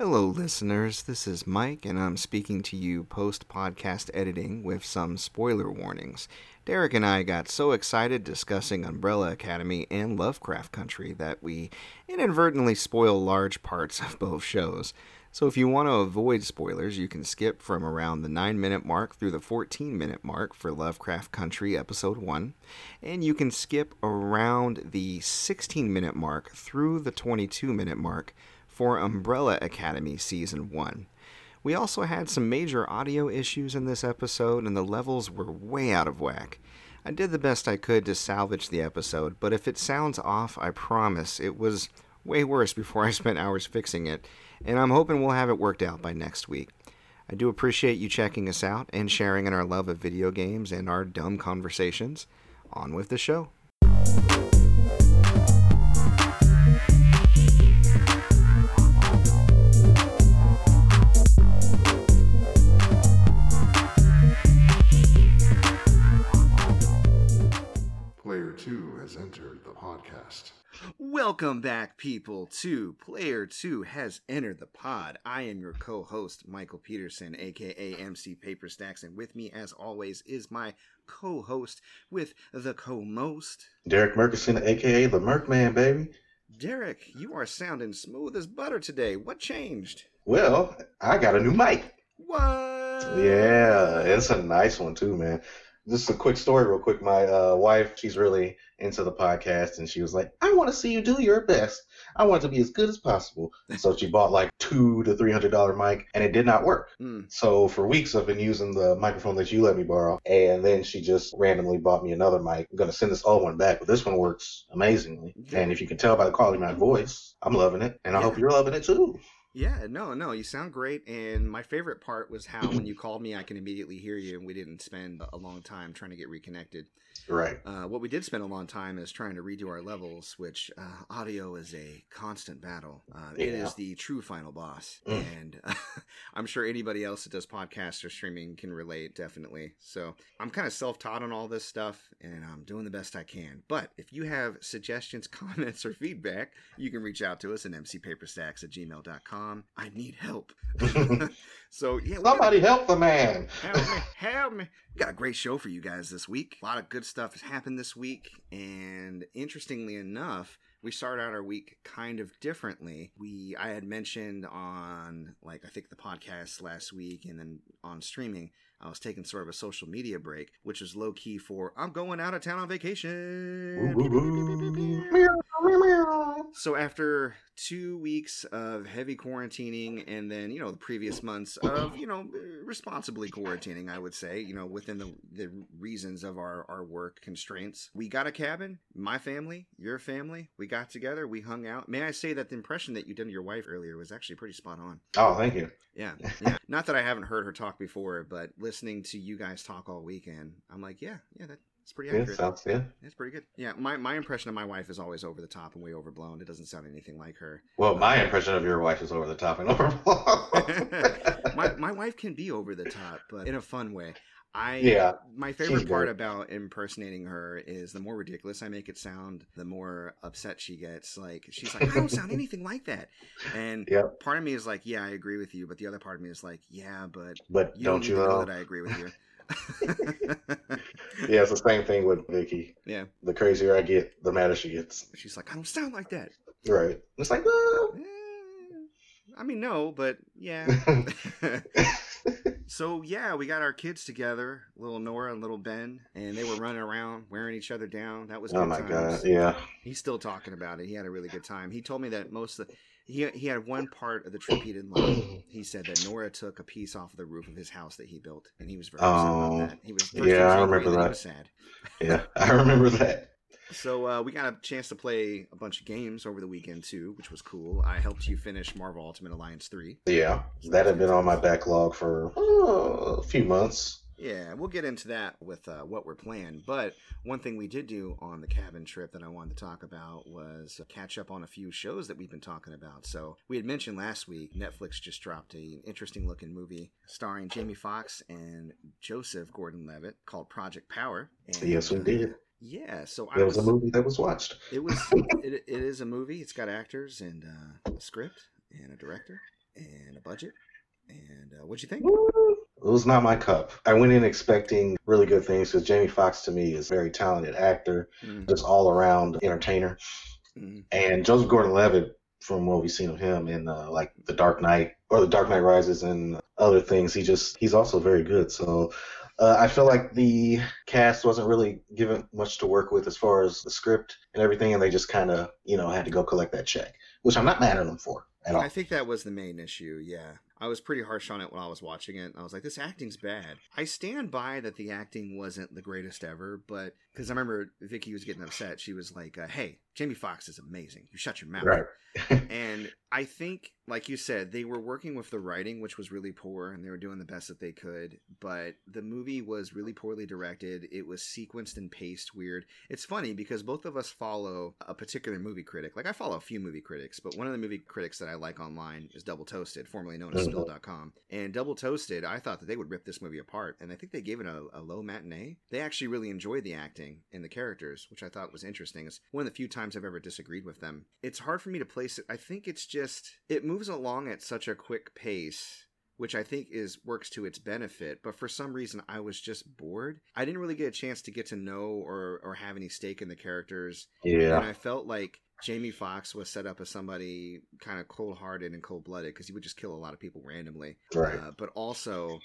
Hello, listeners. This is Mike, and I'm speaking to you post podcast editing with some spoiler warnings. Derek and I got so excited discussing Umbrella Academy and Lovecraft Country that we inadvertently spoil large parts of both shows. So if you want to avoid spoilers, you can skip from around the 9 minute mark through the 14 minute mark for Lovecraft Country Episode 1, and you can skip around the 16 minute mark through the 22 minute mark for Umbrella Academy Season 1. We also had some major audio issues in this episode, and the levels were way out of whack. I did the best I could to salvage the episode, but if it sounds off, I promise it was way worse before I spent hours fixing it, and I'm hoping we'll have it worked out by next week. I do appreciate you checking us out and sharing in our love of video games and our dumb conversations. On with the show. Podcast. Welcome back, people, to Player 2 Has Entered the Pod. I am your co host, Michael Peterson, aka MC Paper Stacks, and with me, as always, is my co host with the co most. Derek Murkison, aka the Merc Man, baby. Derek, you are sounding smooth as butter today. What changed? Well, I got a new mic. What? Yeah, it's a nice one too, man. Just a quick story, real quick. My uh, wife, she's really into the podcast, and she was like, "I want to see you do your best. I want it to be as good as possible." so she bought like two to three hundred dollar mic, and it did not work. Hmm. So for weeks, I've been using the microphone that you let me borrow, and then she just randomly bought me another mic. I'm gonna send this old one back, but this one works amazingly. And if you can tell by the quality of my voice, I'm loving it, and I Yeah. hope you're loving it too. Yeah, no, no, you sound great. And my favorite part was how when you called me, I can immediately hear you, and we didn't spend a long time trying to get reconnected. Right. Uh, what we did spend a long time is trying to redo our levels, which uh, audio is a constant battle. Uh, Yeah. is the true final boss, Mm. and I'm sure anybody else that does podcasts or streaming can relate, definitely. So I'm kind of self-taught on all this stuff, and I'm doing the best I can. But if you have suggestions, comments, or feedback, you can reach out to us at mcpaperstacks at gmail.com. I need help. so yeah, we got a- Somebody help the man. Help me, help me. We got a great show for you guys this week. A lot of good stuff has happened this week. And interestingly enough, we start out our week kind of differently. We I had mentioned on like I think the podcast last week and then on streaming, I was taking sort of a social media break, which is low key for I'm going out of town on vacation. So after two weeks of heavy quarantining, and then you know the previous months of you know responsibly quarantining, I would say you know within the the reasons of our our work constraints, we got a cabin. My family, your family, we got together, we hung out. May I say that the impression that you did of your wife earlier was actually pretty spot on. Oh, thank you. Yeah, yeah. Not that I haven't heard her talk before, but listening to you guys talk all weekend, I'm like, yeah, yeah, that's pretty Yeah, accurate. sounds yeah. That's pretty good. Yeah, my, my impression of my wife is always over the top and way overblown. It doesn't sound anything like her. Well, my impression of your wife is over the top and overblown. my my wife can be over the top, but in a fun way. I Yeah, My favorite part about impersonating her is the more ridiculous I make it sound, the more upset she gets. Like she's like, I don't sound anything like that, and Yep. part of me is like, yeah, I agree with you, but the other part of me is like, yeah, but but you don't don't, you know know? that I agree with you. Yeah, it's the same thing with Vicky. yeah, The crazier I get, the madder she gets. she's like, I don't sound like that. Right. It's like. Eh, I mean, no, but yeah. so yeah, we got our kids together, little Nora and little Ben, and they were running around wearing each other down. That was oh good my times. god. Yeah. He's still talking about it. He had a really good time. He told me that most of the he he had one part of the trip he didn't like. He said that Nora took a piece off of the roof of his house that he built, and he was very upset Oh, about that. He was yeah, I remember then he that. was sad. Yeah. I remember that. So uh, we got a chance to play a bunch of games over the weekend too, which was cool. I helped you finish Marvel Ultimate Alliance three. Yeah. That had been on my backlog for uh, a few months. Yeah, we'll get into that with uh, what we're playing. But one thing we did do on the cabin trip that I wanted to talk about was catch up on a few shows that we've been talking about. So we had mentioned last week Netflix just dropped a interesting looking movie starring Jamie Foxx and Joseph Gordon-Levitt called Project Power. And, Yes, we uh, did. Yeah, so I There was was. a movie that was watched. It was. it, it is a movie. It's got actors and uh, a script and a director. and a budget. And uh, what'd you think? It was not my cup. I went in expecting really good things because Jamie Foxx to me is a very talented actor, Mm, just all around entertainer. mm, And Joseph Gordon-Levitt, from what we've seen of him in uh, like The Dark Knight or The Dark Knight Rises and other things, he just he's also very good. So uh, I feel like the cast wasn't really given much to work with as far as the script and everything, and they just kind of you know had to go collect that check, which I'm not mad at them for at all. I think that was the main issue. Yeah, I was pretty harsh on it when I was watching it. I was like, this acting's bad. I stand by that the acting wasn't the greatest ever, but because I remember Vicky was getting upset. She was like, uh, "Hey, Jamie Foxx is amazing. You shut your mouth." Right. and I think, like you said, they were working with the writing, which was really poor, and they were doing the best that they could. But the movie was really poorly directed. It was sequenced and paced weird. It's funny because both of us follow a particular movie critic. Like I follow a few movie critics, but one of the movie critics that I like online is Double Toasted, formerly known as Mhm. Spill.com. And Double Toasted, I thought that they would rip this movie apart, and I think they gave it a, a low matinee. They actually really enjoyed the acting and the characters, which I thought was interesting. It's one of the few times I've ever disagreed with them. It's hard for me to place it. I think it's just it moves along at such a quick pace which I think is works to its benefit. But for some reason, I was just bored. I didn't really get a chance to get to know or or have any stake in the characters, Yeah, and I felt like Jamie Foxx was set up as somebody kind of cold hearted and cold blooded because he would just kill a lot of people randomly. Right. Uh, but also,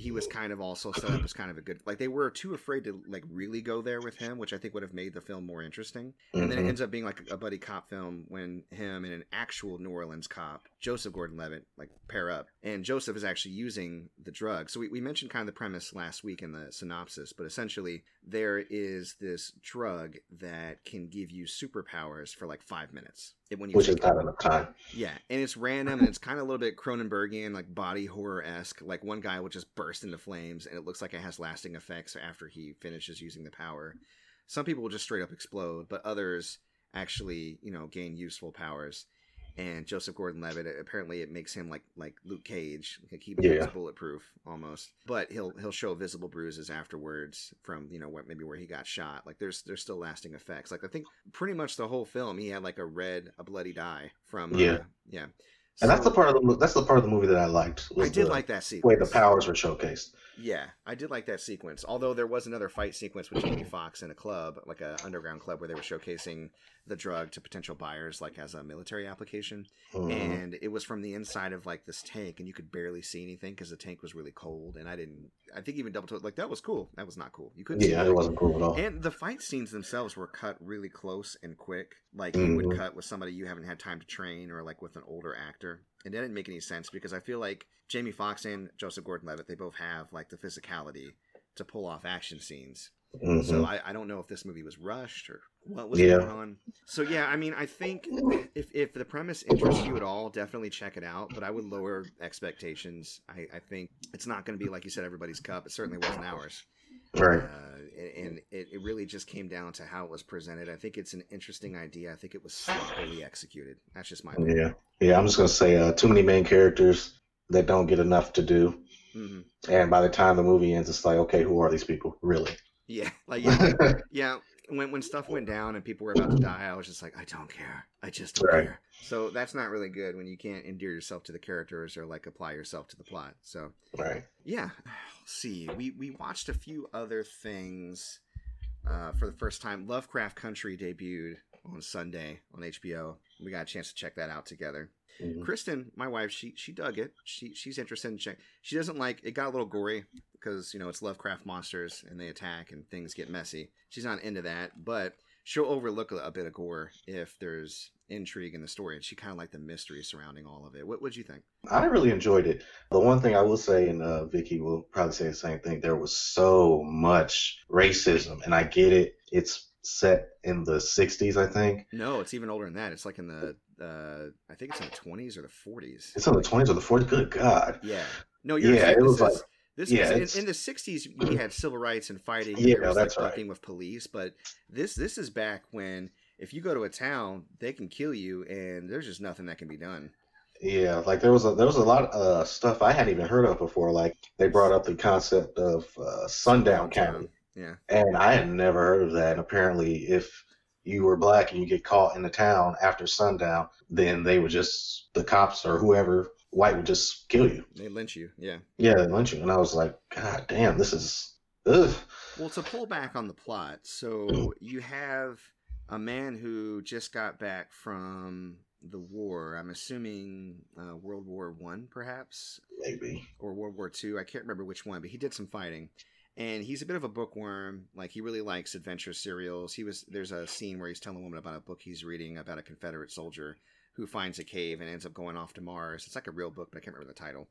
he was kind of also set up as kind of a good like they were too afraid to like really go there with him, which I think would have made the film more interesting. And then it Mhm. ends up being like a buddy cop film when him and an actual New Orleans cop, Joseph Gordon-Levitt, like pair up. And Joseph is actually using the drug. So we, we mentioned kind of the premise last week in the synopsis, but essentially there is this drug that can give you superpowers for like five minutes. When you Which is not enough time. Yeah, and it's random and it's kind of a little bit Cronenbergian, like body horror esque. Like one guy will just burst into flames and it looks like it has lasting effects after he finishes using the power. Some people will just straight up explode, but others actually, you know, gain useful powers. And Joseph Gordon-Levitt, apparently, it makes him like like Luke Cage, like he becomes Yeah. bulletproof almost. But he'll he'll show visible bruises afterwards from you know what maybe where he got shot. Like there's there's still lasting effects. Like I think pretty much the whole film, he had like a red, a bloody eye from uh, Yeah. And that's the part of the that's the part of the movie that I liked. I did the like that way sequence. the powers were showcased. Yeah, I did like that sequence. Although there was another fight sequence with Jamie Foxx in a club, like a underground club, where they were showcasing the drug to potential buyers, like as a military application. Mhm. And it was from the inside of like this tank, and you could barely see anything because the tank was really cold. And I didn't. I think even Double Toasted like that was cool. That was not cool. You couldn't. see Yeah, it wasn't cool at all. And the fight scenes themselves were cut really close and quick. Like you would Mhm. cut with somebody you haven't had time to train or like with an older actor. And that didn't make any sense because I feel like Jamie Foxx and Joseph Gordon Levitt, they both have like the physicality to pull off action scenes. Mhm. So I, I don't know if this movie was rushed or what was Yeah. going on. So yeah, I mean I think if, if the premise interests you at all, definitely check it out. But I would lower expectations. I, I think it's not gonna be like you said, everybody's cup. It certainly wasn't ours. Right. Uh, and and it, it really just came down to how it was presented. I think it's an interesting idea. I think it was sloppily executed. That's just my opinion. Yeah. Yeah, I'm just gonna say uh, too many main characters that don't get enough to do. hmm And by the time the movie ends, it's like, okay, who are these people? Really? Yeah, like yeah, yeah. When when stuff went down and people were about to die, I was just like, I don't care. I just don't Right. care. So that's not really good when you can't endear yourself to the characters or like apply yourself to the plot. So right. yeah, let's see. We we watched a few other things uh, for the first time. Lovecraft Country debuted on Sunday on HBO. We got a chance to check that out together. Mhm. Kristen, my wife, she she dug it. She she's interested in check. She doesn't like it. Got a little gory because you know it's Lovecraft monsters and they attack and things get messy. She's not into that, but she'll overlook a, a bit of gore if there's intrigue in the story, and she kind of liked the mystery surrounding all of it. What would you think? I really enjoyed it. The one thing I will say, and uh, Vicky will probably say the same thing, there was so much racism, and I get it. It's set in the 60s, I think. No, it's even older than that. It's like in the uh, I think it's in the twenties or the forties. It's in the 20s or the 40s. Good God. Yeah. No, you're Yeah, right. it This was is- like- this yeah, it's- in, in the '60s. We had civil rights and fighting. Yeah, was that's like right. with police. But this this is back when if you go to a town, they can kill you, and there's just nothing that can be done. Yeah, like there was a there was a lot of uh, stuff I hadn't even heard of before. Like they brought up the concept of uh, sundown county, Yeah. and I had never heard of that. And apparently, if you were black and you get caught in the town after sundown, then they would just the cops or whoever white would just kill you. They lynch you. Yeah. Yeah, they lynch you. And I was like, God damn, this is ugh. Well, to pull back on the plot, so you have a man who just got back from the war. I'm assuming uh, World War One, perhaps, maybe. or World War Two. I can't remember which one, but he did some fighting. And he's a bit of a bookworm. Like he really likes adventure serials. He was there's a scene where he's telling a woman about a book he's reading about a Confederate soldier who finds a cave and ends up going off to Mars. It's like a real book, but I can't remember the title.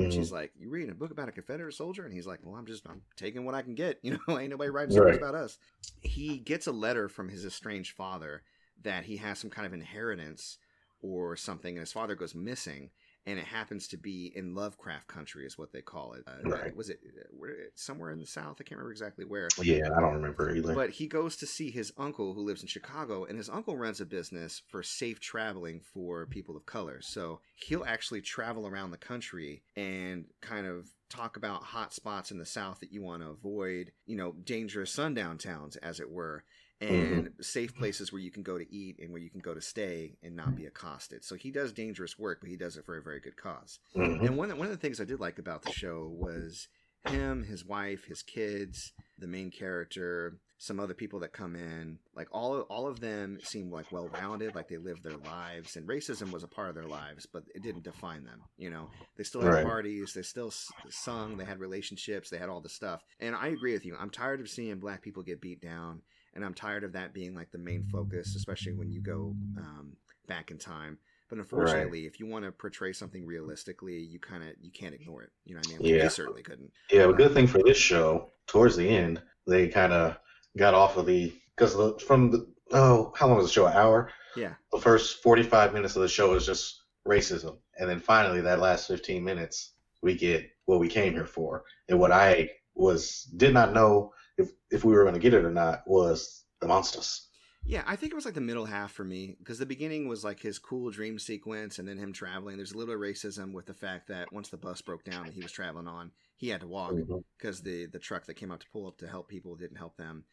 And Mhm. she's like, "You reading a book about a Confederate soldier?" And he's like, "Well, I'm just I'm taking what I can get. You know, ain't nobody writing stories Right. about us." He gets a letter from his estranged father that he has some kind of inheritance or something, and his father goes missing. And it happens to be in Lovecraft country, is what they call it. Uh, Right. Was it uh, where, somewhere in the South? I can't remember exactly where. Yeah, I don't remember either. But he goes to see his uncle who lives in Chicago, and his uncle runs a business for safe traveling for people of color. So he'll actually travel around the country and kind of talk about hot spots in the South that you want to avoid, you know, dangerous sundown towns, as it were, and safe places where you can go to eat and where you can go to stay and not be accosted. So he does dangerous work, but he does it for a very good cause. Mhm. And one one of the things I did like about the show was him, his wife, his kids, the main character, some other people that come in. Like all all of them seemed like well rounded, like they lived their lives, and racism was a part of their lives, but it didn't define them. You know, they still had Right. parties, they still sung, they had relationships, they had all the stuff. And I agree with you. I'm tired of seeing black people get beat down, and I'm tired of that being like the main focus, especially when you go um, back in time. But unfortunately, if you want to portray something realistically, you kind of you can't ignore it. You know what I mean? Like, Yeah. We certainly couldn't. Yeah, a good thing for this show, towards the end, they kind of got off of the because the from the oh how long was the show? An hour. Yeah. The first forty five minutes of the show is just racism, and then finally that last fifteen minutes we get what we came here for, and what I was did not know if if we were going to get it or not was the monsters. Yeah, I think it was like the middle half for me because the beginning was like his cool dream sequence and then him traveling. There's a little bit of racism with the fact that once the bus broke down that he was traveling on, he had to walk mm-hmm. because the the truck that came out to pull up to help people didn't help them.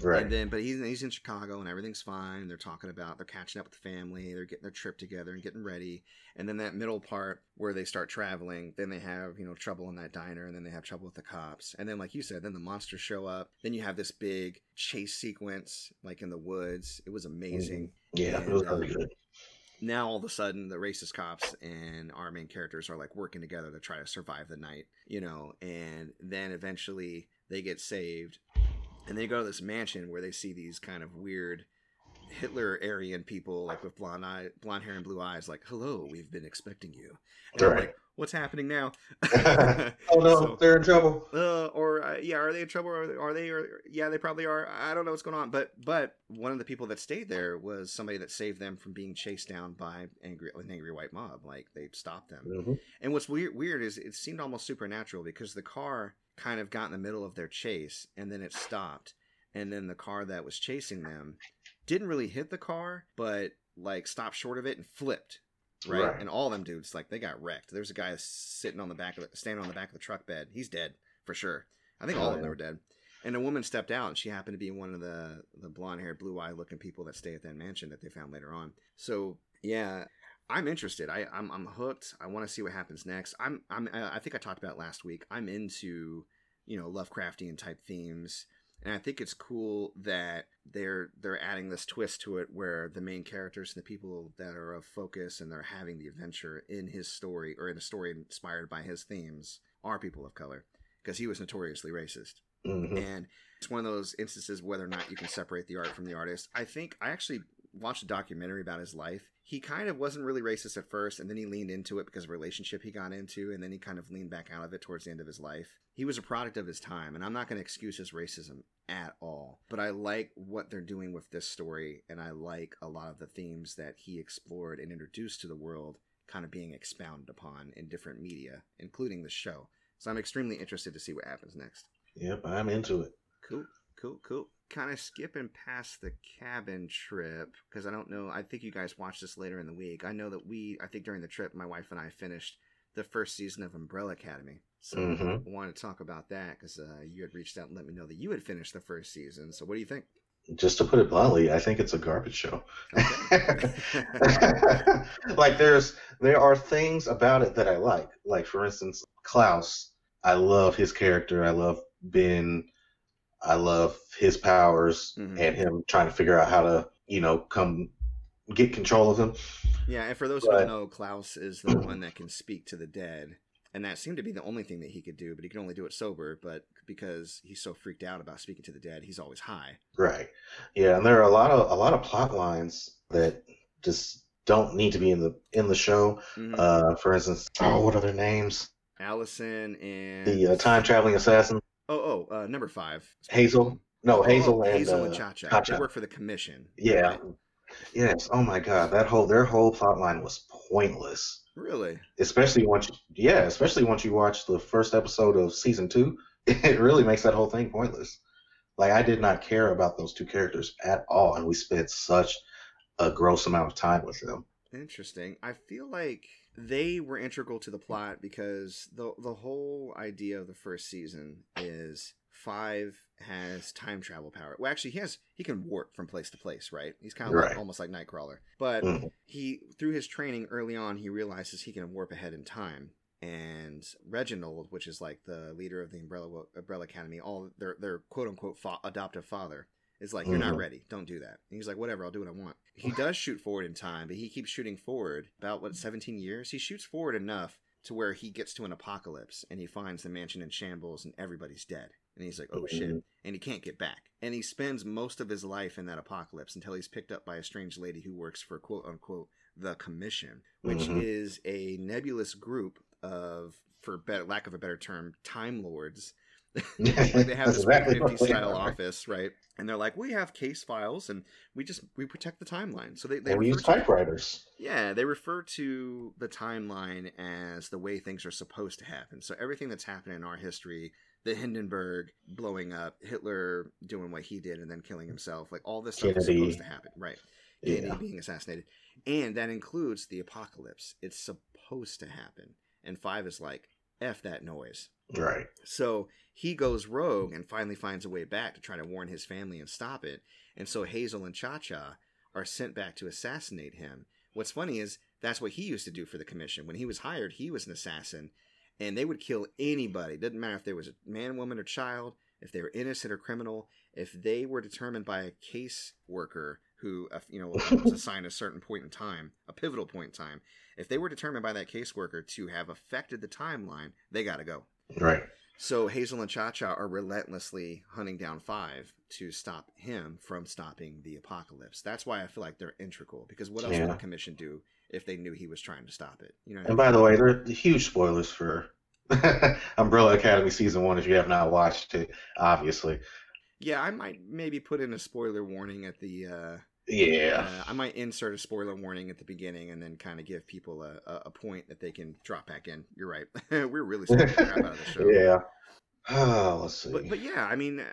Right. And then, but he's he's in Chicago and everything's fine. They're talking about they're catching up with the family. They're getting their trip together and getting ready. And then that middle part where they start traveling, then they have you know trouble in that diner, and then they have trouble with the cops. And then, like you said, then the monsters show up. Then you have this big chase sequence, like in the woods. It was amazing. yeah, it was really um, good. Now all of a sudden, the racist cops and our main characters are like working together to try to survive the night, you know. And then eventually they get saved, and they go to this mansion where they see these kind of weird Hitler Aryan people, like with blonde eye, blonde hair and blue eyes, like "Hello, we've been expecting you." And Right. like, "What's happening now?" Oh no, So- they're in trouble. uh, or uh, yeah, are they in trouble? Or are they? Or yeah, they probably are. I don't know what's going on. But but one of the people that stayed there was somebody that saved them from being chased down by angry an angry white mob. Like they stopped them. Mhm. And what's weird weird is it seemed almost supernatural because the car kind of got in the middle of their chase and then it stopped, and then the car that was chasing them didn't really hit the car, but like stopped short of it and flipped. Right? Right. and all them dudes like they got wrecked. There's a guy sitting on the back of the, standing on the back of the truck bed. He's dead for sure. I think all of oh, them Oh, yeah. were dead. And a woman stepped out, and she happened to be one of the the blonde haired, blue eyed looking people that stay at that mansion that they found later on. So yeah, I'm interested. I I'm, I'm hooked. I want to see what happens next. I'm I'm I think I talked about it last week. I'm into you know Lovecraftian type themes, and I think it's cool that they're they're adding this twist to it where the main characters and the people that are of focus and they're having the adventure in his story or in a story inspired by his themes are people of color because he was notoriously racist. Mhm. And it's one of those instances whether or not you can separate the art from the artist. I think I actually watched a documentary about his life. He kind of wasn't really racist at first, and then he leaned into it because of a relationship he got into, and then he kind of leaned back out of it towards the end of his life. He was a product of his time, and I'm not going to excuse his racism at all. But I like what they're doing with this story, and I like a lot of the themes that he explored and introduced to the world kind of being expounded upon in different media, including the show. So I'm extremely interested to see what happens next. Yep, I'm into it. Cool, cool, cool. Kind of skipping past the cabin trip because I don't know. I think you guys watched this later in the week. I know that we, I think during the trip, my wife and I finished the first season of Umbrella Academy. So Mhm. I wanted to talk about that because uh, you had reached out and let me know that you had finished the first season. So what do you think? just to put it bluntly, I think it's a garbage show. Okay. like there's there are things about it that I like. Like for instance, Klaus. I love his character. I love Ben. I love his powers Mhm. and him trying to figure out how to, you know, come get control of him. Yeah, and for those who But- don't know, Klaus is the one that can speak to the dead. And that seemed to be the only thing that he could do, but he can only do it sober. But because he's so freaked out about speaking to the dead, he's always high. Right. Yeah, and there are a lot of a lot of plot lines that just don't need to be in the in the show. Mhm. Uh, for instance, oh, what are their names? Allison and The uh, time traveling assassin, Oh, oh, uh, number five. Hazel. No, Oh, Hazel oh, and Hazel uh, and Cha Cha. Cha-Cha. They work for the commission. Yeah. right? Yes. Oh my God, that whole their whole plot line was pointless. Really? Especially once, you, yeah, especially once you watch the first episode of season two, it really makes that whole thing pointless. Like I did not care about those two characters at all, and we spent such a gross amount of time with them. Interesting. I feel like they were integral to the plot because the the whole idea of the first season is Five has time travel power. Well, actually, he has he can warp from place to place, right? He's kind of like almost like Nightcrawler, but Mhm. he through his training early on, he realizes he can warp ahead in time. And Reginald, which is like the leader of the Umbrella Umbrella Academy, all their their quote unquote fa- adoptive father, is like, "You're not Mhm. ready. Don't do that." And he's like, "Whatever. I'll do what I want." He does shoot forward in time, but he keeps shooting forward about what 17 years. He shoots forward enough to where he gets to an apocalypse and he finds the mansion in shambles and everybody's dead. And he's like, "Oh shit." Mhm. And he can't get back. And he spends most of his life in that apocalypse until he's picked up by a strange lady who works for quote unquote the commission, which Mhm. is a nebulous group of for better, lack of a better term, time lords like they have this exactly weird what empty they style office, right? And they're like, we have case files, and we just we protect the timeline. So they they And we refer use to- typewriters. yeah, they refer to the timeline as the way things are supposed to happen. So everything that's happened in our history, the Hindenburg blowing up, Hitler doing what he did and then killing himself, like all this stuff is Kennedy. supposed to happen, right? Kennedy Yeah. being assassinated, and that includes the apocalypse. It's supposed to happen, and Five is like, f that noise. Right. So he goes rogue and finally finds a way back to try to warn his family and stop it. And so Hazel and Cha Cha are sent back to assassinate him. What's funny is that's what he used to do for the commission. When he was hired, he was an assassin, and they would kill anybody. Doesn't matter if there was a man, woman, or child, if they were innocent or criminal. If they were determined by a case worker who, uh, you know, was assigned a certain point in time, a pivotal point in time, if they were determined by that caseworker to have affected the timeline, they got to go. Right. So Hazel and Cha Cha are relentlessly hunting down Five to stop him from stopping the apocalypse. That's why I feel like they're integral. Because what else would Yeah. the commission do if they knew he was trying to stop it? You know. I And mean? by the way, there are huge spoilers for Umbrella Academy season one if you have not watched it, obviously. Yeah, I might maybe put in a spoiler warning at the. Uh, Yeah. uh, I might insert a spoiler warning at the beginning and then kind of give people a, a, point that they can drop back in. You're right. We're really out of the show. yeah. Oh, let's see. but but yeah, I mean,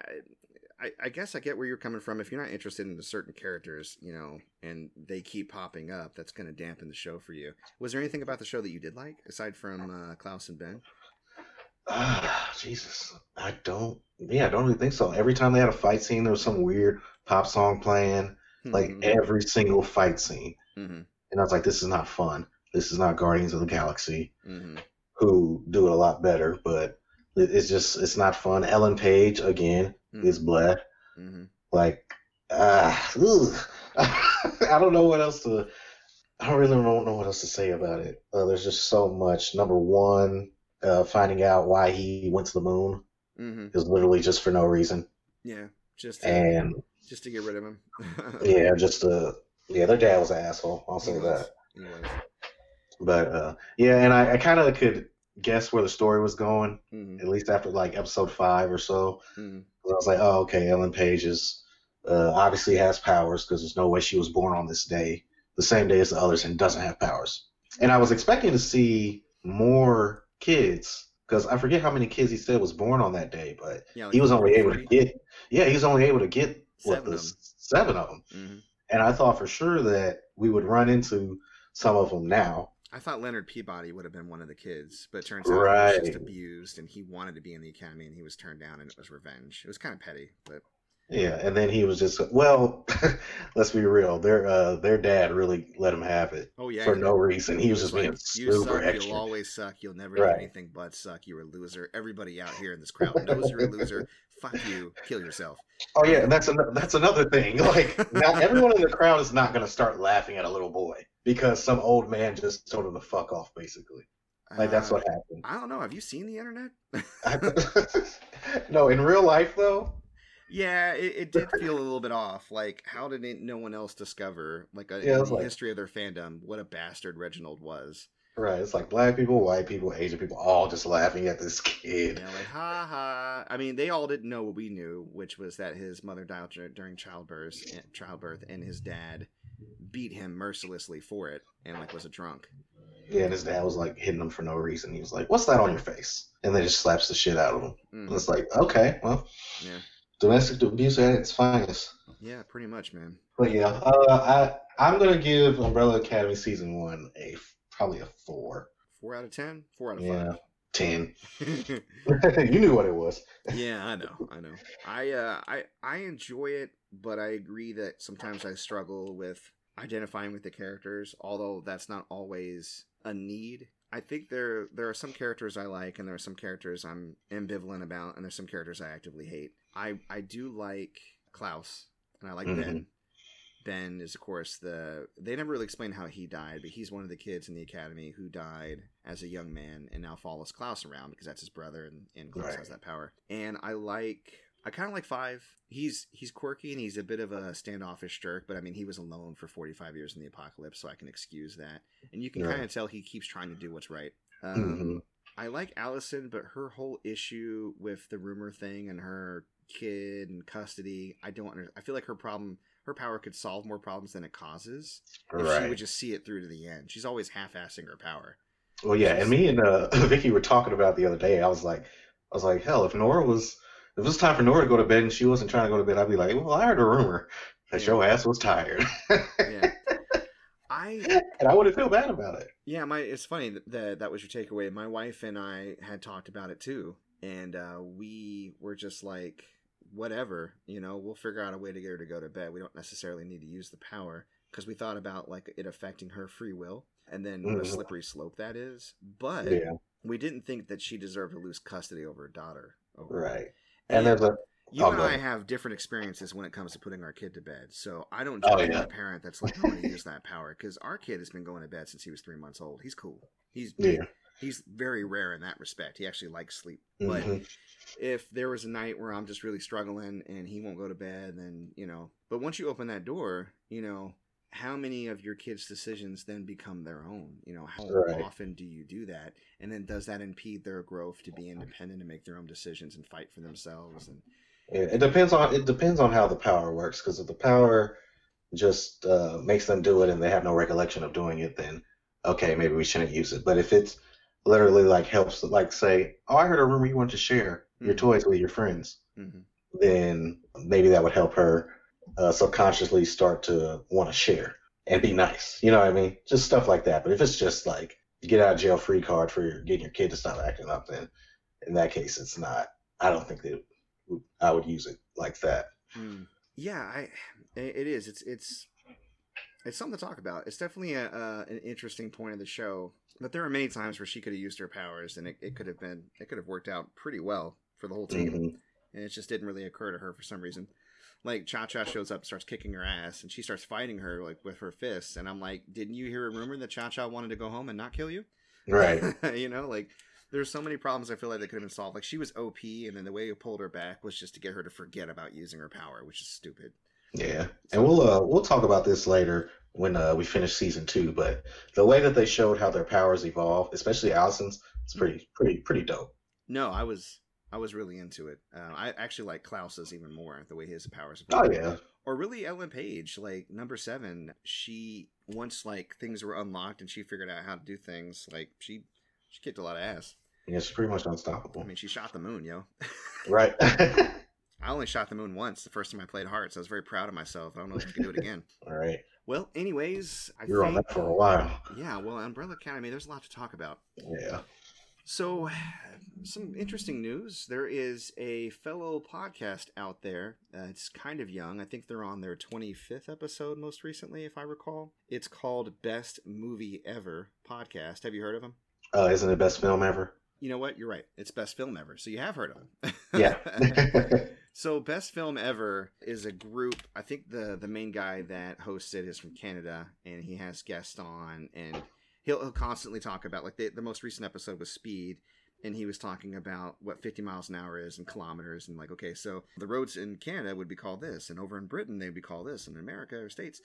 I I guess I get where you're coming from. If you're not interested in the certain characters, you know, and they keep popping up, that's going to dampen the show for you. Was there anything about the show that you did like aside from uh, Klaus and Ben? Ah, Jesus. I don't. Yeah, I don't really think so. Every time they had a fight scene, there was some weird pop song playing. Like every single fight scene, hmm and I was like, "This is not fun. This is not Guardians of the Galaxy." hmm Who do it a lot better, but it's just it's not fun. Ellen Page again hmm is bled. hmm Like, ugh. I don't know what else to. I really don't know what else to say about it. Uh, there's just so much. Number one, uh, finding out why he went to the moon hmm is literally just for no reason, Yeah, just and just to get rid of him. yeah, just uh, yeah, their dad was an asshole. I'll say that. But uh, yeah, and I, I kind of could guess where the story was going, hmm at least after like episode five or so. hmm I was like, oh, okay, Ellen Page is uh, obviously has powers because there's no way she was born on this day, the same day as the others, and doesn't have powers. And I was expecting to see more kids because I forget how many kids he said was born on that day, but Yeah, like he was only able to get, yeah, he was only able to get Seven the of 'em. seven of them. hmm And I thought for sure that we would run into some of them now. I thought Leonard Peabody would have been one of the kids, but it turns out he was just abused and he wanted to be in the academy and he was turned down and it was revenge. It was kind of petty, but Yeah, and then he was just well. let's be real. Their uh, their dad really let him have it Oh yeah, for no reason. He was was just like, being you super suck, extra. you'll always suck, you'll never Right. do anything but suck, you're a loser. Everybody out here in this crowd knows you're a loser. Fuck you, kill yourself. Oh yeah, and that's an, that's another thing. Like not everyone in the crowd is not going to start laughing at a little boy because some old man just told him to fuck off. Basically, like that's Uh, what happened. I don't know. Have you seen the internet? no, in real life though, yeah, it, it did feel a little bit off. Like, how did it, no one else discover, like, a, Yeah, in the like- history of their fandom, what a bastard Reginald was? right? It's like black people, white people, Asian people, all just laughing at this kid. Yeah, like ha ha. I mean, they all didn't know what we knew, which was that his mother died during childbirth, childbirth, and his dad beat him mercilessly for it, and like was a drunk. Yeah, and his dad was like hitting him for no reason. He was like, "What's that on your face?" And then just slaps the shit out of him. And Mm, it's like, okay, well, yeah, domestic abuse at its finest. yeah, pretty much, man. But yeah, uh, I I'm gonna give Umbrella Academy season one a probably a four. Four out of ten. Four out of Yeah, ten. you knew what it was. yeah, I know, I know. I uh, I I enjoy it, but I agree that sometimes I struggle with identifying with the characters. Although that's not always a need. I think there there are some characters I like, and there are some characters I'm ambivalent about, and there's some characters I actively hate. I I do like Klaus, and I like Mhm. Ben. Ben is, of course, the. They never really explain how he died, but he's one of the kids in the academy who died as a young man and now follows Klaus around because that's his brother and, and Klaus Right. has that power. And I like. I kind of like Five. He's he's quirky and he's a bit of a standoffish jerk, but I mean he was alone for 45 years in the apocalypse, so I can excuse that. And you can Right. kind of tell he keeps trying to do what's right. Um, Mhm. I like Allison, but her whole issue with the rumor thing and her kid and custody, I don't under, I feel like her problem, her power could solve more problems than it causes if she would just see it through to the end. She's always half-assing her power. Well, yeah, and me and uh, Vicky were talking about it the other day. I was like, I was like, hell, if Nora was, if it was time for Nora to go to bed and she wasn't trying to go to bed, I'd be like, well, I heard a rumor that Yeah. your ass was tired, Yeah. I and I wouldn't feel bad about it. Yeah, my it's funny that that, that was your takeaway. My wife and I had talked about it too, and uh, we were just like, whatever, you know, we'll figure out a way to get her to go to bed. We don't necessarily need to use the power because we thought about like it affecting her free will, and then what a Mhm. slippery slope that is. But Yeah, we didn't think that she deserved to lose custody over her daughter. Over right. And there's a you Oh, and I have different experiences when it comes to putting our kid to bed. So I don't Oh, judge yeah. a parent that's like, I want to use that power because our kid has been going to bed since he was three months old. He's cool. He's yeah. he's very rare in that respect. He actually likes sleep. But mhm. if there was a night where I'm just really struggling and he won't go to bed, then you know. But once you open that door, you know, how many of your kids' decisions then become their own? You know, how Right. often do you do that? And then does that impede their growth to be independent and make their own decisions and fight for themselves? And Yeah, it depends on it depends on how the power works. Because if the power just uh, makes them do it and they have no recollection of doing it, then okay, maybe we shouldn't use it. But if it's literally like helps, like say, oh, I heard a rumor you want to share your Mhm. toys with your friends, Mhm. then maybe that would help her uh, subconsciously start to want to share and be nice. You know what I mean? Just stuff like that. But if it's just like get out of jail free card for your, getting your kid to stop acting up, then in that case, it's not. I don't think that I would use it like that. Mm. Yeah, I it is. It's it's it's something to talk about. It's definitely a, uh, an interesting point of the show. But there are many times where she could have used her powers, and it, it could have been it could have worked out pretty well for the whole team. Mhm. And it just didn't really occur to her for some reason. Like Cha Cha shows up, starts kicking her ass, and she starts fighting her like with her fists. And I'm like, didn't you hear a rumor that Cha Cha wanted to go home and not kill you? Right. you know, like there's so many problems I feel like that could have been solved. Like she was OP, and then the way you pulled her back was just to get her to forget about using her power, which is stupid. Yeah. And we'll uh we'll talk about this later when uh we finish season two, but the way that they showed how their powers evolve, especially Allison's, it's pretty pretty pretty dope. No, I was I was really into it. Uh, I actually like Klaus's even more the way his powers. Oh yeah. Or really Ellen Page, like number seven. She once like things were unlocked and she figured out how to do things. Like she she kicked a lot of ass. Yeah, it's pretty much unstoppable. I mean, she shot the moon, yo. Right. I only shot the moon once the first time I played Hearts. I was very proud of myself. I don't know if I can do it again. All right. Well, anyways, I You were on that for a while. yeah. Well, Umbrella Academy. There's a lot to talk about. Yeah. So, some interesting news. There is a fellow podcast out there. Uh, it's kind of young. I think they're on their 25th episode most recently, if I recall. It's called Best Movie Ever Podcast. Have you heard of them? Uh, isn't it best film ever? You know what? You're right. It's Best Film Ever. So you have heard of them. Yeah. so Best Film Ever is a group. I think the the main guy that hosts it is from Canada, and he has guests on, and he'll, he'll constantly talk about like the, the most recent episode was Speed, and he was talking about what 50 miles an hour is in kilometers, and like okay, so the roads in Canada would be called this, and over in Britain they'd be called this, and in America or states.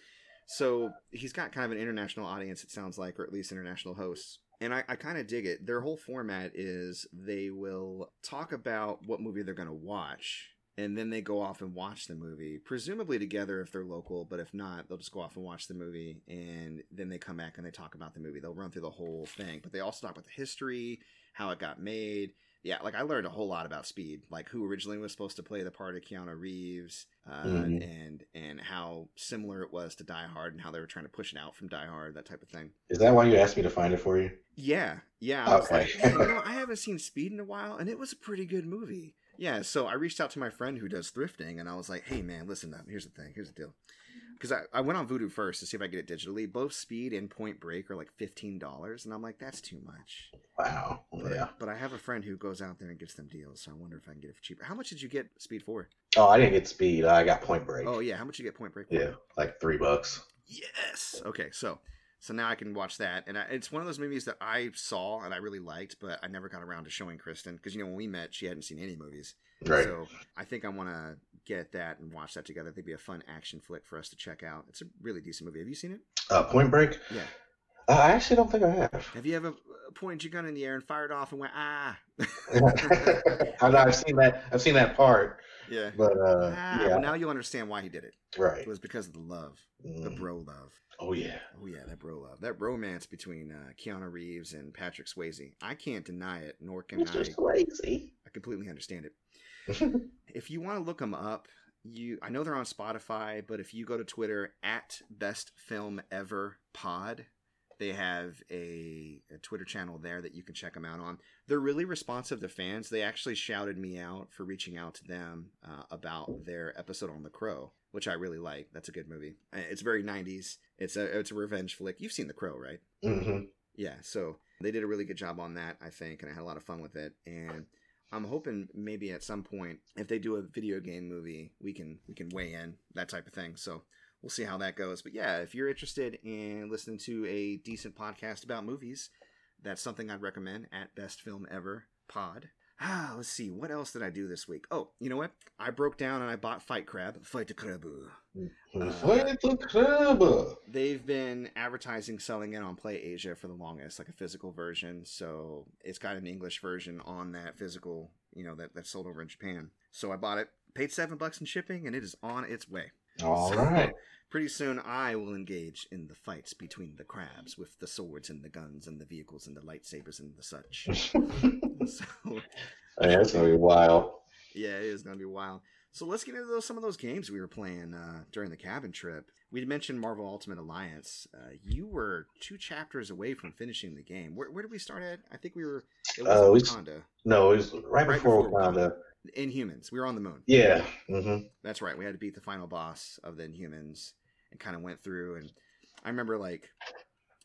So he's got kind of an international audience, it sounds like, or at least international hosts and I, I kind of dig it. Their whole format is they will talk about what movie they're going to watch, and then they go off and watch the movie, presumably together if they're local, but if not, they'll just go off and watch the movie, and then they come back and they talk about the movie. They'll run through the whole thing, but they also talk about the history, how it got made. Yeah, like I learned a whole lot about Speed, like who originally was supposed to play the part of Keanu Reeves, uh, Mhm. and and how similar it was to Die Hard, and how they were trying to push it out from Die Hard, that type of thing. Is that why you asked me to find it for you? Yeah, yeah. I was Okay. like, "Man, you know, I haven't seen Speed in a while, and it was a pretty good movie. Yeah, so I reached out to my friend who does thrifting, and I was like, "Hey, man, listen up. Here's the thing. Here's the deal." Mm-hmm. Because I, I went on Vudu first to see if I get it digitally. Both Speed and Point Break are like fifteen dollars, and I'm like, "That's too much." Wow. But, Yeah. but I have a friend who goes out there and gets them deals, so I wonder if I can get it for cheaper. How much did you get Speed for? Oh, I didn't get Speed. I got Point Break. Oh yeah, how much did you get Point Break? For? Yeah, like three bucks. Yes. Okay, so so now I can watch that, and I, it's one of those movies that I saw and I really liked, but I never got around to showing Kristen because you know when we met, she hadn't seen any movies. Right. So I think I want to get that and watch that together. I think it'd be a fun action flick for us to check out. It's a really decent movie. Have you seen it? Uh, Point Break. Yeah. Uh, I actually don't think I have. Have you ever uh, pointed your gun in the air and fired off and went ah? I know I've seen that. I've seen that part, yeah. but uh, Ah, yeah, Well, now you'll understand why he did it. right. It was because of the love, the Mm. bro love. Oh yeah. Oh yeah, that bro love, that romance between uh, Keanu Reeves and Patrick Swayze. I can't deny it, nor can I. Mr. Swayze. I completely understand it. If you want to look them up, you I know they're on Spotify, but if you go to Twitter at Best Film Ever Pod, they have a, a Twitter channel there that you can check them out on. They're really responsive to fans. They actually shouted me out for reaching out to them uh, about their episode on The Crow, which I really like. That's a good movie. It's very '90s. It's a it's a revenge flick. You've seen The Crow, right? hmm Yeah, so they did a really good job on that, I think, and I had a lot of fun with it. And I'm hoping maybe at some point, if they do a video game movie, we can we can weigh in that type of thing. So we'll see how that goes. But yeah, if you're interested in listening to a decent podcast about movies, that's something I'd recommend at Best Film Ever Pod. Ah, let's see. What else did I do this week? Oh, you know what? I broke down and I bought Fight Crab. Fight the Crab. Uh, Fight the crab. They've been advertising selling it on Play Asia for the longest, like a physical version. So it's got an English version on that physical, you know, that, that's sold over in Japan. So I bought it, paid seven bucks in shipping, and it is on its way. All So, right. Pretty soon I will engage in the fights between the crabs with the swords and the guns and the vehicles and the lightsabers and the such. so Yeah, that's gonna be wild. yeah, it is gonna be wild. So let's get into those, some of those games we were playing uh, during the cabin trip. We mentioned Marvel Ultimate Alliance. Uh, you were two chapters away from finishing the game. Where, where did we start at? I think we were. It was Uh, we- Wakanda. No, it was right, Right before before Wakanda. Inhumans. We were on the moon. Yeah. hmm That's right. We had to beat the final boss of the Inhumans and kind of went through. And I remember like,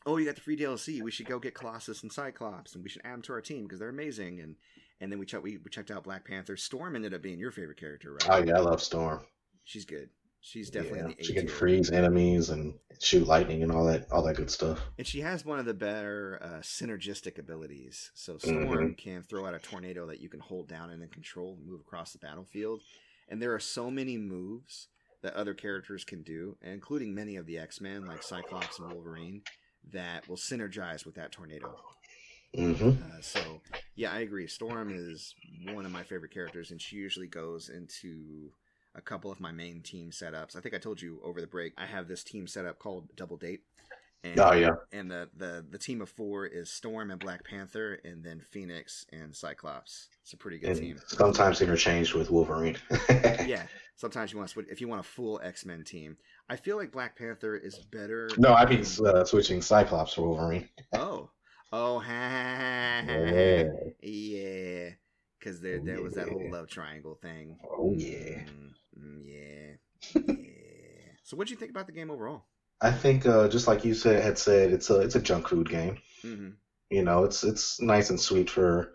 oh, you got the free DLC. We should go get Colossus and Cyclops, and we should add them to our team because they're amazing. And and then we checked we, we checked out Black Panther. Storm ended up being your favorite character, right? Oh yeah, I love Storm. She's good. She's definitely yeah. in the A She can freeze enemies and shoot lightning and all that, all that good stuff. And she has one of the better uh, synergistic abilities. So Storm Mhm. can throw out a tornado that you can hold down and then control and move across the battlefield. And there are so many moves that other characters can do, including many of the X Men like Cyclops and Wolverine, that will synergize with that tornado. hmm Uh, so yeah, I agree. Storm is one of my favorite characters, and she usually goes into a couple of my main team setups. I think I told you over the break. I have this team setup called Double Date. And, Oh yeah. and the, the the team of four is Storm and Black Panther, and then Phoenix and Cyclops. It's a pretty good And team. sometimes interchanged with Wolverine. Yeah. Sometimes you want to switch if you want a full X Men team. I feel like Black Panther is better. No, I mean uh, switching Cyclops for Wolverine. Oh, Oh, ha, ha, ha, Yeah. yeah. Because there, Oh, there was that whole love triangle thing. Oh yeah. Mm, mm, yeah. yeah. So, what do you think about the game overall? I think uh, just like you said had said, it's a it's a junk food game. hmm You know, it's it's nice and sweet for a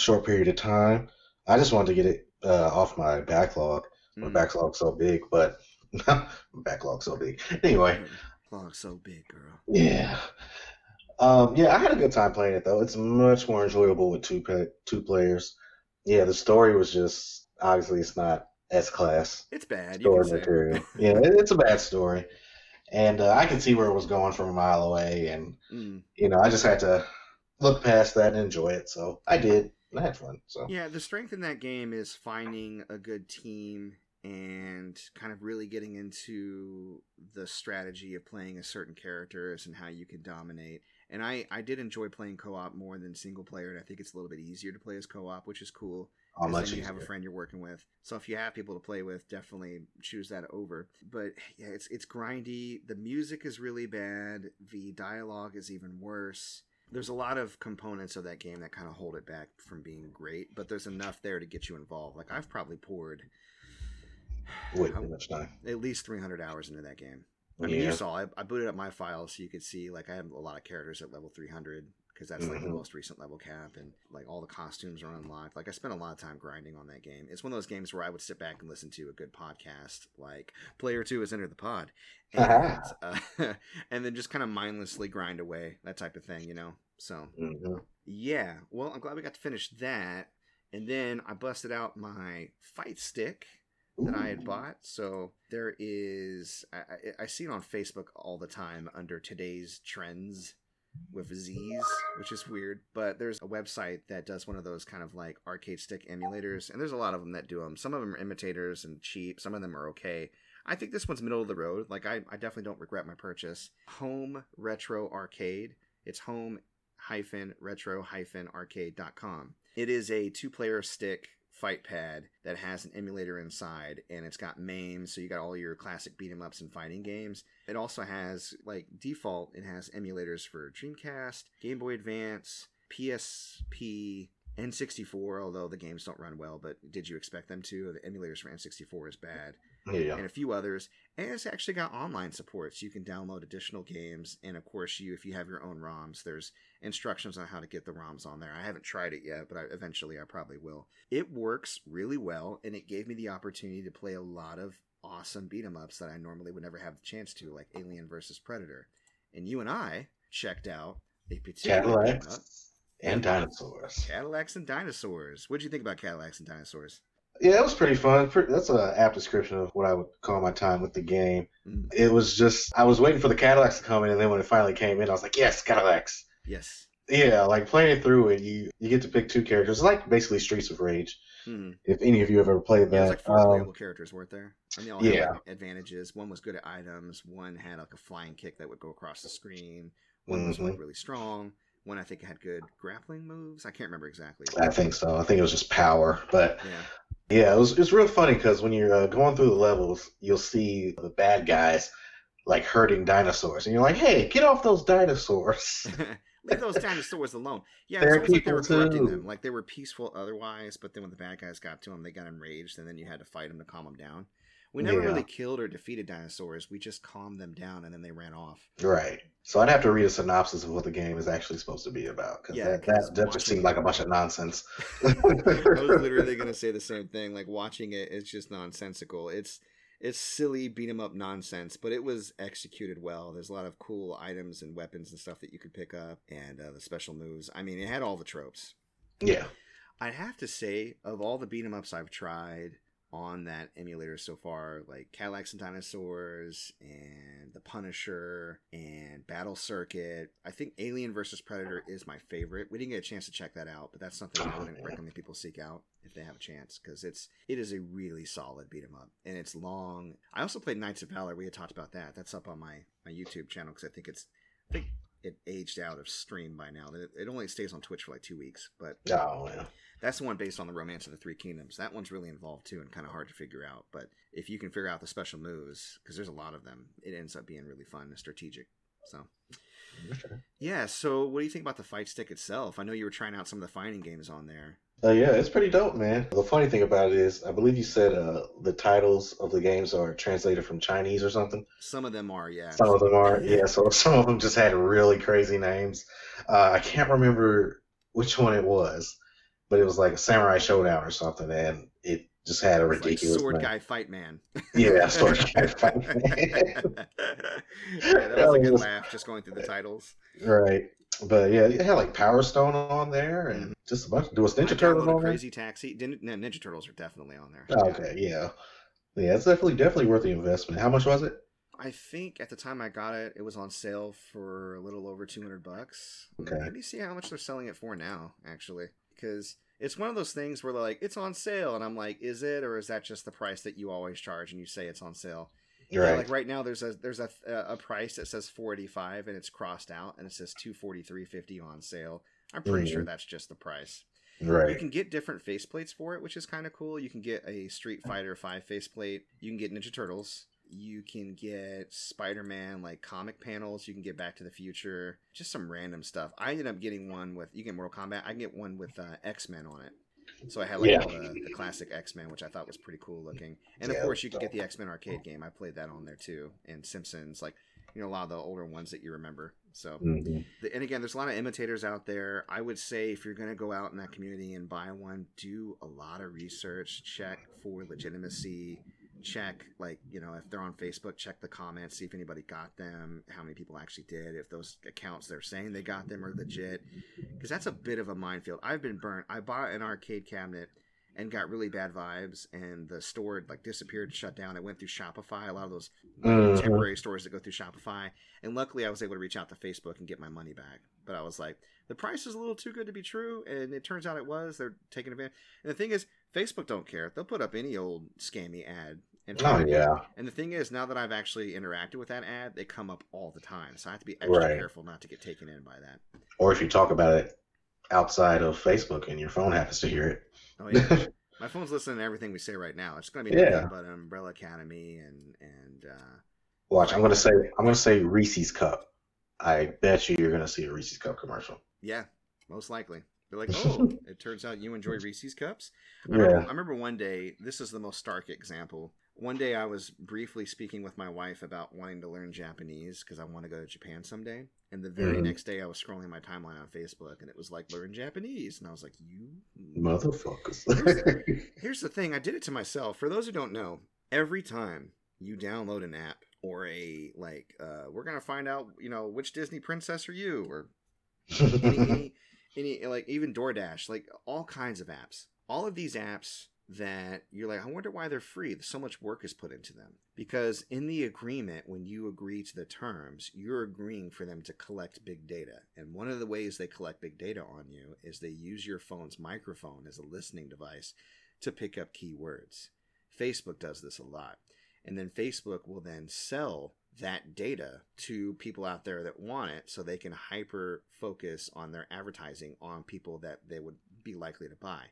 short period of time. I just wanted to get it uh, off my backlog. My Mm. backlog's so big, but backlog's so big. Anyway, Log so big, girl. yeah. Um, yeah, I had a good time playing it though. It's much more enjoyable with two pa- two players. Yeah, the story was just obviously it's not S class It's bad. You story can material. Yeah, it, it's a bad story, and uh, I could see where it was going from a mile away, and Mm. you know I just had to look past that and enjoy it. So I did. and I had fun. So Yeah, the strength in that game is finding a good team and kind of really getting into the strategy of playing a certain characters and how you can dominate. And I, I did enjoy playing co-op more than single player, and I think it's a little bit easier to play as co-op, which is cool. Oh, much then you have a friend you're working with. So if you have people to play with, definitely choose that over. But yeah, it's it's grindy. The music is really bad. The dialogue is even worse. There's a lot of components of that game that kind of hold it back from being great, but there's enough there to get you involved. Like I've probably poured Way too much time. at least 300 hours into that game. I mean, Yeah. you saw I, I booted up my file so you could see like I have a lot of characters at level 300 because that's like the Mhm. most recent level cap and like all the costumes are unlocked. Like I spent a lot of time grinding on that game. It's one of those games where I would sit back and listen to a good podcast like Player 2 has entered the pod and uh, and then just kind of mindlessly grind away, that type of thing, you know. So, Mhm. yeah. Well, I'm glad we got to finish that. And then I busted out my fight stick that I had bought. So there is, I, I, I see it on Facebook all the time under today's trends with Z's, which is weird. But there's a website that does one of those kind of like arcade stick emulators, and there's a lot of them that do them. Some of them are imitators and cheap. Some of them are okay. I think this one's middle of the road. Like I, I definitely don't regret my purchase. Home Retro Arcade. It's home hyphen retro hyphen arcade.com. It is a two player stick fight pad that has an emulator inside and it's got MAME, so you got all your classic beat 'em ups and fighting games. It also has like default, it has emulators for Dreamcast, Game Boy Advance, PSP, N64, although the games don't run well, but did you expect them to? The emulators for N64 is bad Yeah. and a few others. And it's actually got online support, so you can download additional games. And of course, you if you have your own ROMs, there's instructions on how to get the ROMs on there. I haven't tried it yet, but I, eventually I probably will. It works really well, and it gave me the opportunity to play a lot of awesome beat 'em ups that I normally would never have the chance to, like Alien versus Predator. And you and I checked out a particular beat 'em up, Cadillacs and dinosaurs. Cadillacs and Dinosaurs. What'd you think about Cadillacs and Dinosaurs? Yeah, it was pretty fun. That's an apt description of what I would call my time with the game. Mm, It was just I was waiting for the Cadillacs to come in, and then when it finally came in, I was like, "Yes, Cadillacs!" yes. Yeah, like playing through it, you you get to pick two characters. It's like basically Streets of Rage. Mm. If any of you have ever played Yeah, that, there's like four Um, playable characters, weren't there? And they all had yeah. like, advantages. One was good at items. One had like a flying kick that would go across the screen. One was Mhm. like really strong. One I think had good grappling moves. I can't remember exactly. I think so. I think it was just power, but Yeah. Yeah, it was it's real funny because when you're uh, going through the levels, you'll see the bad guys like hurting dinosaurs, and you're like, "Hey, get off those dinosaurs!" Leave those dinosaurs alone. Yeah, it's almost like they were corrupting too. them. Like they were peaceful otherwise, but then when the bad guys got to them, they got enraged, and then you had to fight them to calm them down. We never Yeah. really killed or defeated dinosaurs. We just calmed them down, and then they ran off. Right. So I'd have to read a synopsis of what the game is actually supposed to be about because Yeah, that, that, that just seemed it- like a bunch of nonsense. I was literally gonna say the same thing. Like watching it, it's just nonsensical. It's it's silly beat 'em up nonsense, but it was executed well. There's a lot of cool items and weapons and stuff that you could pick up, and uh, the special moves. I mean, it had all the tropes. yeah. I'd have to say, of all the beat 'em ups I've tried on that emulator so far, like Cadillacs and Dinosaurs and The Punisher and Battle Circuit, I think Alien versus Predator is my favorite. We didn't get a chance to check that out, but that's something I Oh, wouldn't yeah. recommend people seek out if they have a chance because it's it is a really solid beat 'em up and it's long. I also played Knights of Valor. We had talked about that. That's up on my my YouTube channel because I think it's I think it aged out of stream by now. It, it only stays on Twitch for like two weeks, but Oh, yeah. that's the one based on the Romance of the Three Kingdoms. That one's really involved too and kind of hard to figure out. But if you can figure out the special moves, because there's a lot of them, it ends up being really fun and strategic. So yeah. So what do you think about the fight stick itself? I know you were trying out some of the fighting games on there. Uh, yeah, it's pretty dope, man. The funny thing about it is, I believe you said uh, the titles of the games are translated from Chinese or something. Some of them are, yeah. Some of them are, yeah. So some of them just had really crazy names. Uh, I can't remember which one it was, but it was like a Samurai Shodown or something, and it just had a It's like ridiculous sword name. guy fight man. Yeah, Sword Guy Fight Man. yeah, that was a good laugh just going through the titles. Right. But yeah, it had like Power Stone on there and mm-hmm. just a bunch. There was I Ninja Turtles on there. Crazy Taxi. Ninja Turtles are definitely on there. Oh, okay, yeah, yeah, it's definitely definitely worth the investment. How much was it? I think at the time I got it, it was on sale for a little over two hundred bucks. Okay. Maybe see how much they're selling it for now, actually, because it's one of those things where they're like, "It's on sale," and I'm like, "Is it, or is that just the price that you always charge?" And you say it's on sale. Yeah, right. like right now, there's a there's a a price that says four eighty five, and it's crossed out, and it says two forty three fifty on sale. I'm pretty sure Mhm. that's just the price. right. You can get different faceplates for it, which is kind of cool. You can get a Street Fighter 5 faceplate. You can get Ninja Turtles. You can get Spider Man, like comic panels. You can get Back to the Future. Just some random stuff. I ended up getting one with, you get Mortal Kombat. I can get one with uh, X Men on it. So I had like Yeah. the, the classic X Men, which I thought was pretty cool looking. And of course, you dope. get the X Men arcade game. I played that on there too. And Simpsons, like, you know, a lot of the older ones that you remember. So Mhm. the- and again, there's a lot of imitators out there. I would say if you're going to go out in that community and buy one, do a lot of research, check for legitimacy, check like you know if they're on Facebook, check the comments, see if anybody got them, how many people actually did, if those accounts they're saying they got them are legit, because that's a bit of a minefield. I've been burnt. I bought an arcade cabinet and got really bad vibes and the store like disappeared shut down i went through shopify a lot of those Mhm. temporary stores that go through shopify and luckily I was able to reach out to Facebook and get my money back. But I was like, the price is a little too good to be true, and it turns out it was. They're taking advantage. And the thing is, Facebook don't care. They'll put up any old scammy ad. And Oh yeah, And the thing is, now that I've actually interacted with that ad, they come up all the time. So I have to be extra Right. careful not to get taken in by that. or if you talk about it outside of Facebook and your phone happens to hear it. Oh yeah, my phone's listening to everything we say right now. It's going to be Yeah. but Umbrella Academy and and uh, Watch, I'm gonna say I'm gonna say Reese's cup. I bet you you're gonna see a Reese's cup commercial. Yeah, most likely. They're like, oh, it turns out you enjoy Reese's cups. I remember, Yeah. I remember one day. This is the most stark example. One day, I was briefly speaking with my wife about wanting to learn Japanese because I want to go to Japan someday. And the very Mhm. next day, I was scrolling my timeline on Facebook, and it was like learn Japanese, and I was like, you. Motherfuckers. Here's the thing. I did it to myself. For those who don't know, every time you download an app or a like, uh, we're gonna find out, you know, which Disney princess are you, or any, any, any like even DoorDash, like all kinds of apps. All of these apps that you're like, I wonder why they're free. So much work is put into them because in the agreement, when you agree to the terms, you're agreeing for them to collect big data. And one of the ways they collect big data on you is they use your phone's microphone as a listening device to pick up keywords. Facebook does this a lot. And then Facebook will then sell that data to people out there that want it so they can hyper focus on their advertising on people that they would be likely to buy.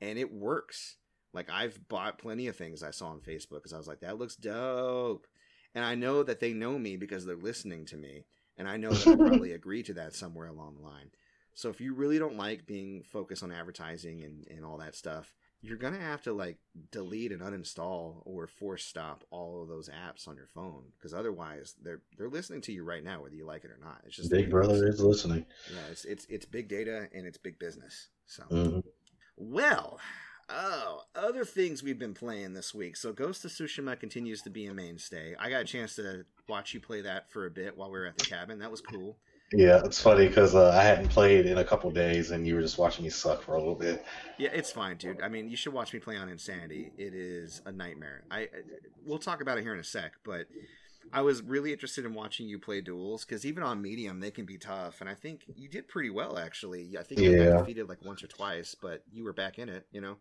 And it works. Like I've bought plenty of things I saw on Facebook because I was like, that looks dope. And I know that they know me because they're listening to me. And I know that I probably agree to that somewhere along the line. So if you really don't like being focused on advertising and, and all that stuff, you're gonna have to like delete and uninstall or force stop all of those apps on your phone because otherwise they're they're listening to you right now whether you like it or not. It's just Big Brother is listening. Yeah, it's it's it's big data and it's big business. So hmm well, oh, other things we've been playing this week. So Ghost of Tsushima continues to be a mainstay. I got a chance to watch you play that for a bit while we were at the cabin. That was cool. Yeah, it's funny because uh, I hadn't played in a couple days, and you were just watching me suck for a little bit. Yeah, it's fine, dude. I mean, you should watch me play on Insanity. It is a nightmare. I, I we'll talk about it here in a sec, but I was really interested in watching you play duels because even on medium they can be tough, and I think you did pretty well actually. I think you Yeah. got defeated like once or twice, but you were back in it, you know.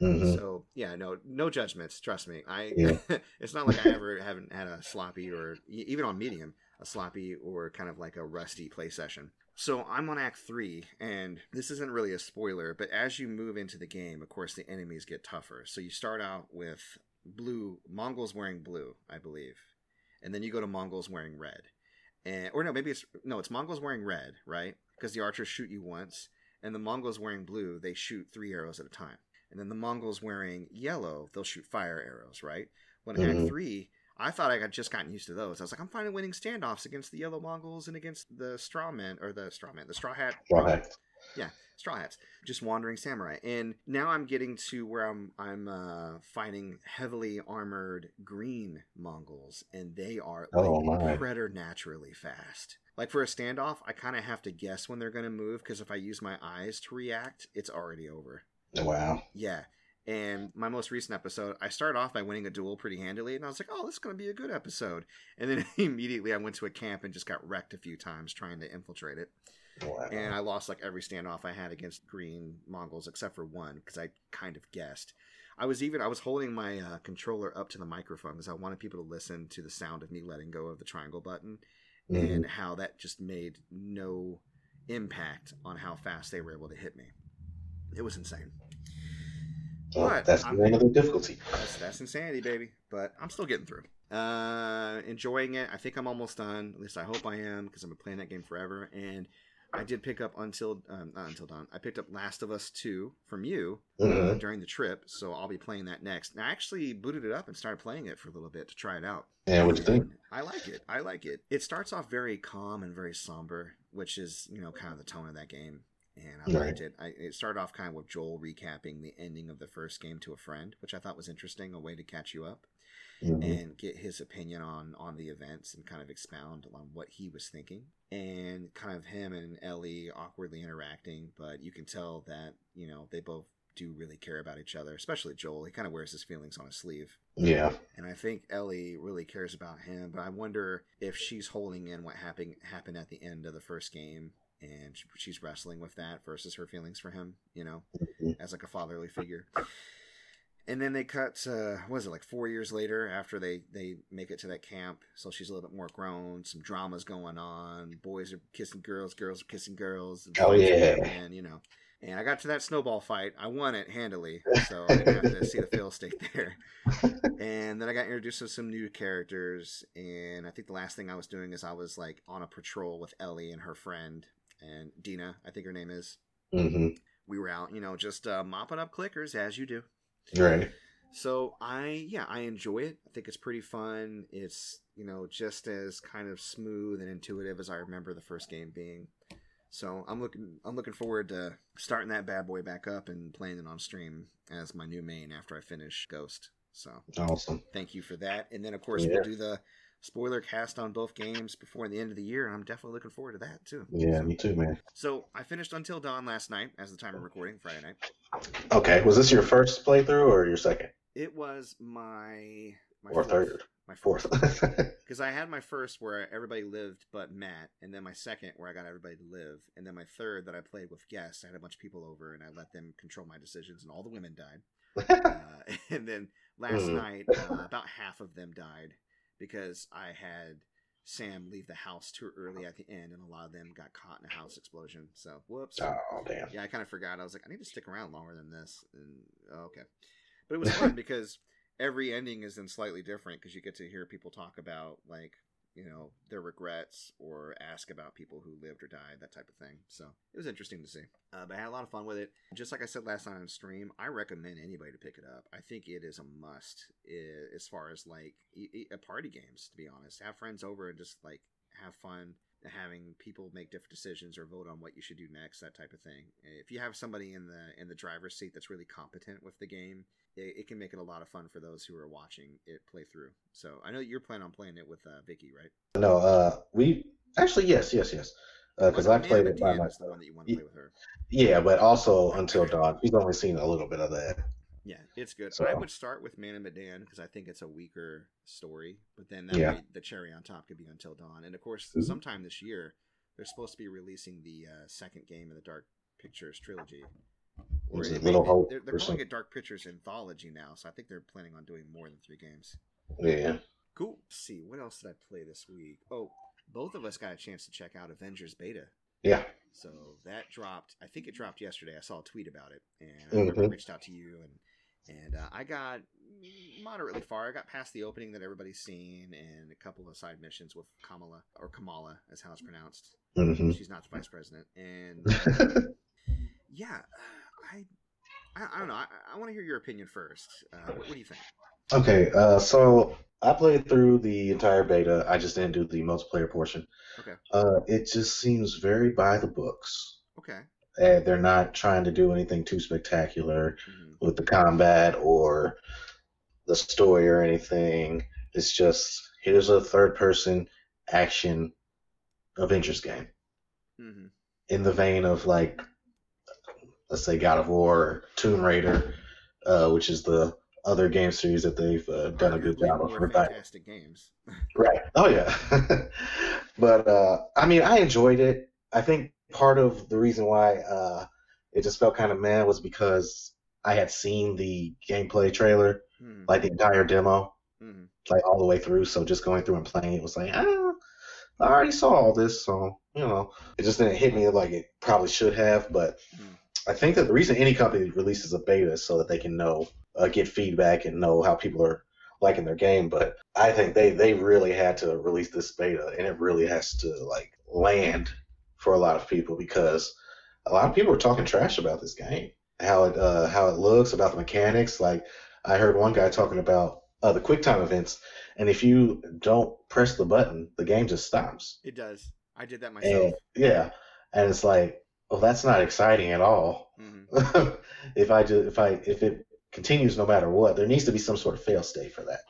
hmm So yeah, no, no judgments. Trust me. I Yeah. it's not like I ever haven't had a sloppy or even on medium a sloppy or kind of like a rusty play session. So I'm on Act Three, and this isn't really a spoiler, but as you move into the game, of course, the enemies get tougher. So you start out with blue Mongols wearing blue, I believe, and then you go to Mongols wearing red. and or no, maybe it's no, it's Mongols wearing red, right? Because the archers shoot you once, and the Mongols wearing blue, they shoot three arrows at a time. And then the Mongols wearing yellow, they'll shoot fire arrows, right? When Mhm. Act Three, I thought I had just gotten used to those. I was like, I'm finally winning standoffs against the yellow Mongols and against the straw men or the straw men, the straw hat Straw Hat. Yeah, Straw hats, just wandering samurai. And now I'm getting to where I'm I'm uh, fighting heavily armored green Mongols, and they are like Oh, my. preternaturally fast. Like for a standoff, I kind of have to guess when they're going to move because if I use my eyes to react, it's already over. Wow. Yeah. And my most recent episode, I started off by winning a duel pretty handily, and I was like, "Oh, this is going to be a good episode." And then immediately, I went to a camp and just got wrecked a few times trying to infiltrate it Wow. and I lost like every standoff I had against green Mongols except for one because I kind of guessed. I was even I was holding my uh, controller up to the microphone because I wanted people to listen to the sound of me letting go of the triangle button Mhm. and how that just made no impact on how fast they were able to hit me. It was insane. Well, but that's I'm- the end of the difficulty. That's, that's insanity, baby. But I'm still getting through. Uh, enjoying it. I think I'm almost done. At least I hope I am because I've been playing that game forever. And I did pick up until um, not until dawn. I picked up Last of Us Two from you uh, Mhm. during the trip, so I'll be playing that next. And I actually booted it up and started playing it for a little bit to try it out. Yeah, what'd you think? I like it. I like it. It starts off very calm and very somber, which is you know kind of the tone of that game. And I Right. liked it. I, it started off kind of with Joel recapping the ending of the first game to a friend, which I thought was interesting, a way to catch you up Mhm. and get his opinion on on the events and kind of expound on what he was thinking and kind of him and Ellie awkwardly interacting but you can tell that you know they both do really care about each other especially Joel he kind of wears his feelings on his sleeve Yeah. and I think Ellie really cares about him but I wonder if she's holding in what happened happened at the end of the first game and sh- she's wrestling with that versus her feelings for him you know Mhm. as like a fatherly figure. And then they cut, uh, was it like four years later after they they make it to that camp? So she's a little bit more grown. Some dramas going on. Boys are kissing girls. Girls are kissing girls. and Oh, yeah. And you know. And I got to that snowball fight. I won it handily, so I didn't have to see the fail state there. And then I got introduced to some new characters. And I think the last thing I was doing is I was like on a patrol with Ellie and her friend and Dina. I think her name is hmm we were out, you know, just uh, mopping up clickers as you do. Right. So I, yeah, I enjoy it. I think it's pretty fun. It's you know just as kind of smooth and intuitive as I remember the first game being. So I'm looking, I'm looking forward to starting that bad boy back up and playing it on stream as my new main after I finish Ghost. So Awesome. thank you for that. And then of course Yeah. we'll do the spoiler cast on both games before the end of the year, and I'm definitely looking forward to that too. Yeah, me too, man. So I finished Until Dawn last night, as the time of recording, Friday night. Okay, was this your first playthrough or your second It was my my or fourth, third? my Fourth. because I had my first where everybody lived but Matt, and then my second where I got everybody to live, and then my third that I played with guests. I had a bunch of people over, and I let them control my decisions, and all the women died. uh, and then last Mhm. night, uh, about half of them died because I had Sam leave the house too early at the end, and a lot of them got caught in a house explosion. So whoops. oh damn. Yeah, I kind of forgot. I was like, I need to stick around longer than this. And oh, okay, but it was fun because every ending is then slightly different because you get to hear people talk about like you know their regrets or ask about people who lived or died, that type of thing. So it was interesting to see. Uh, but I had a lot of fun with it. Just like I said last night on stream, I recommend anybody to pick it up. I think it is a must as far as like party games. To be honest, have friends over and just like have fun having people make different decisions or vote on what you should do next that type of thing if you have somebody in the in the driver's seat that's really competent with the game it, it can make it a lot of fun for those who are watching it play through so i know you're planning on playing it with uh, vicky right No, uh, we actually yes, yes, yes. Because I played it by is the one that you want to play with her Yeah, but also Until Dawn. She's only seen a little bit of that. Yeah it's good So- i would start with Man of Medan because i think it's a weaker story but then that Yeah. way the cherry on top could be until dawn and of course Mhm. sometime this year they're supposed to be releasing the uh, second game of the dark pictures trilogy Or Is it it Little be- Hope They're, they're calling it Dark Pictures Anthology now, so I think they're planning on doing more than three games. Yeah. Cool. Let's see, what else did I play this week? Oh, both of us got a chance to check out Avengers Beta. Yeah. So that dropped. I think it dropped yesterday. I saw a tweet about it, and I Mhm. reached out to you, and and uh, I got moderately far. I got past the opening that everybody's seen, and a couple of side missions with Kamala or Kamala, as how it's pronounced. hmm She's not the vice president, and uh, yeah, I, I, I don't know. I, I want to hear your opinion first. Uh, what, what do you think? Okay, uh, so I played through the entire beta. I just didn't do the multiplayer portion. Okay. Uh, it just seems very by the books. Okay. And they're not trying to do anything too spectacular hmm with the combat or the story or anything. It's just here's a third person action Avengers game hmm in the vein of like let's say God of War or Tomb Raider, uh, which is the other game series that they've uh, done a good job of fantastic games. Right. Oh yeah. but uh, I mean, I enjoyed it. I think part of the reason why uh, it just felt kind of mad was because I had seen the gameplay trailer, hmm like the entire demo, hmm like all the way through. So just going through and playing it was like, ah, I already saw all this, so you know, it just didn't hit me like it probably should have. But Hmm. I think that the reason any company releases a beta is so that they can know, uh, get feedback and know how people are liking their game. But I think they they really had to release this beta, and it really has to like land for a lot of people because a lot of people are talking trash about this game, how it uh, how it looks, about the mechanics. Like I heard one guy talking about uh, the QuickTime events, and if you don't press the button, the game just stops. It does. I did that myself. And yeah, and it's like, well, that's not exciting at all. hmm if I do, if I if it continues no matter what, there needs to be some sort of fail state for that.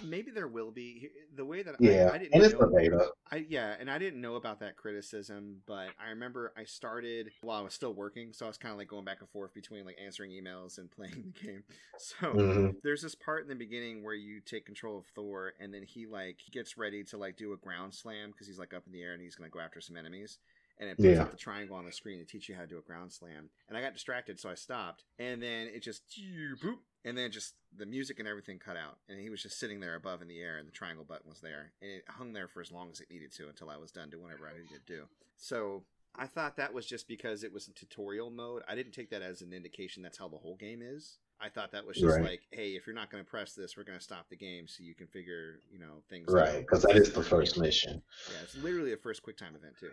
Maybe there will be the way that Yeah, I, I didn't and it's know, the beta. I yeah, and I didn't know about that criticism, but I remember I started while I was still working, so I was kind of like going back and forth between like answering emails and playing the game. So hmm there's this part in the beginning where you take control of Thor, and then he like gets ready to like do a ground slam because he's like up in the air and he's gonna go after some enemies. And it puts Yeah. up the triangle on the screen to teach you how to do a ground slam. And I got distracted, so I stopped. And then it just boop, and then just the music and everything cut out. And he was just sitting there above in the air, and the triangle button was there. And it hung there for as long as it needed to until I was done doing whatever I needed to do. So I thought that was just because it was in tutorial mode. I didn't take that as an indication that's how the whole game is. I thought that was just Right. like, hey, if you're not going to press this, we're going to stop the game so you can figure, you know, things Right, because that is the first mission. Yeah, it's literally a first QuickTime event too.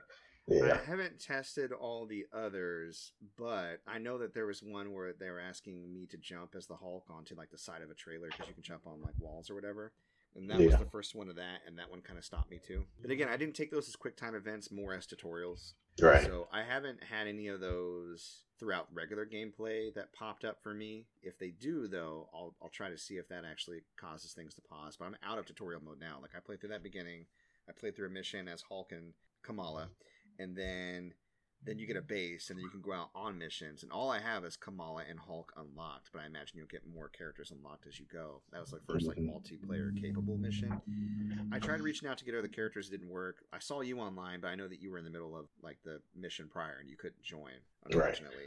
Yeah. I haven't tested all the others, but I know that there was one where they were asking me to jump as the Hulk onto like the side of a trailer because you can jump on like walls or whatever. And that was the first one of that, and that one kind of stopped me too. But again, I didn't take those as QuickTime events, more as tutorials. Right. So I haven't had any of those throughout regular gameplay that popped up for me. If they do, though, I'll, I'll try to see if that actually causes things to pause. But I'm out of tutorial mode now. Like I played through that beginning. I played through a mission as Hulk and Kamala, and then then you get a base, and then you can go out on missions. And all I have is Kamala and Hulk unlocked. But I imagine you'll get more characters unlocked as you go. That was the first like multiplayer capable mission. I tried reaching out to get other characters, it didn't work. I saw you online, but I know that you were in the middle of like the mission prior and you couldn't join, unfortunately.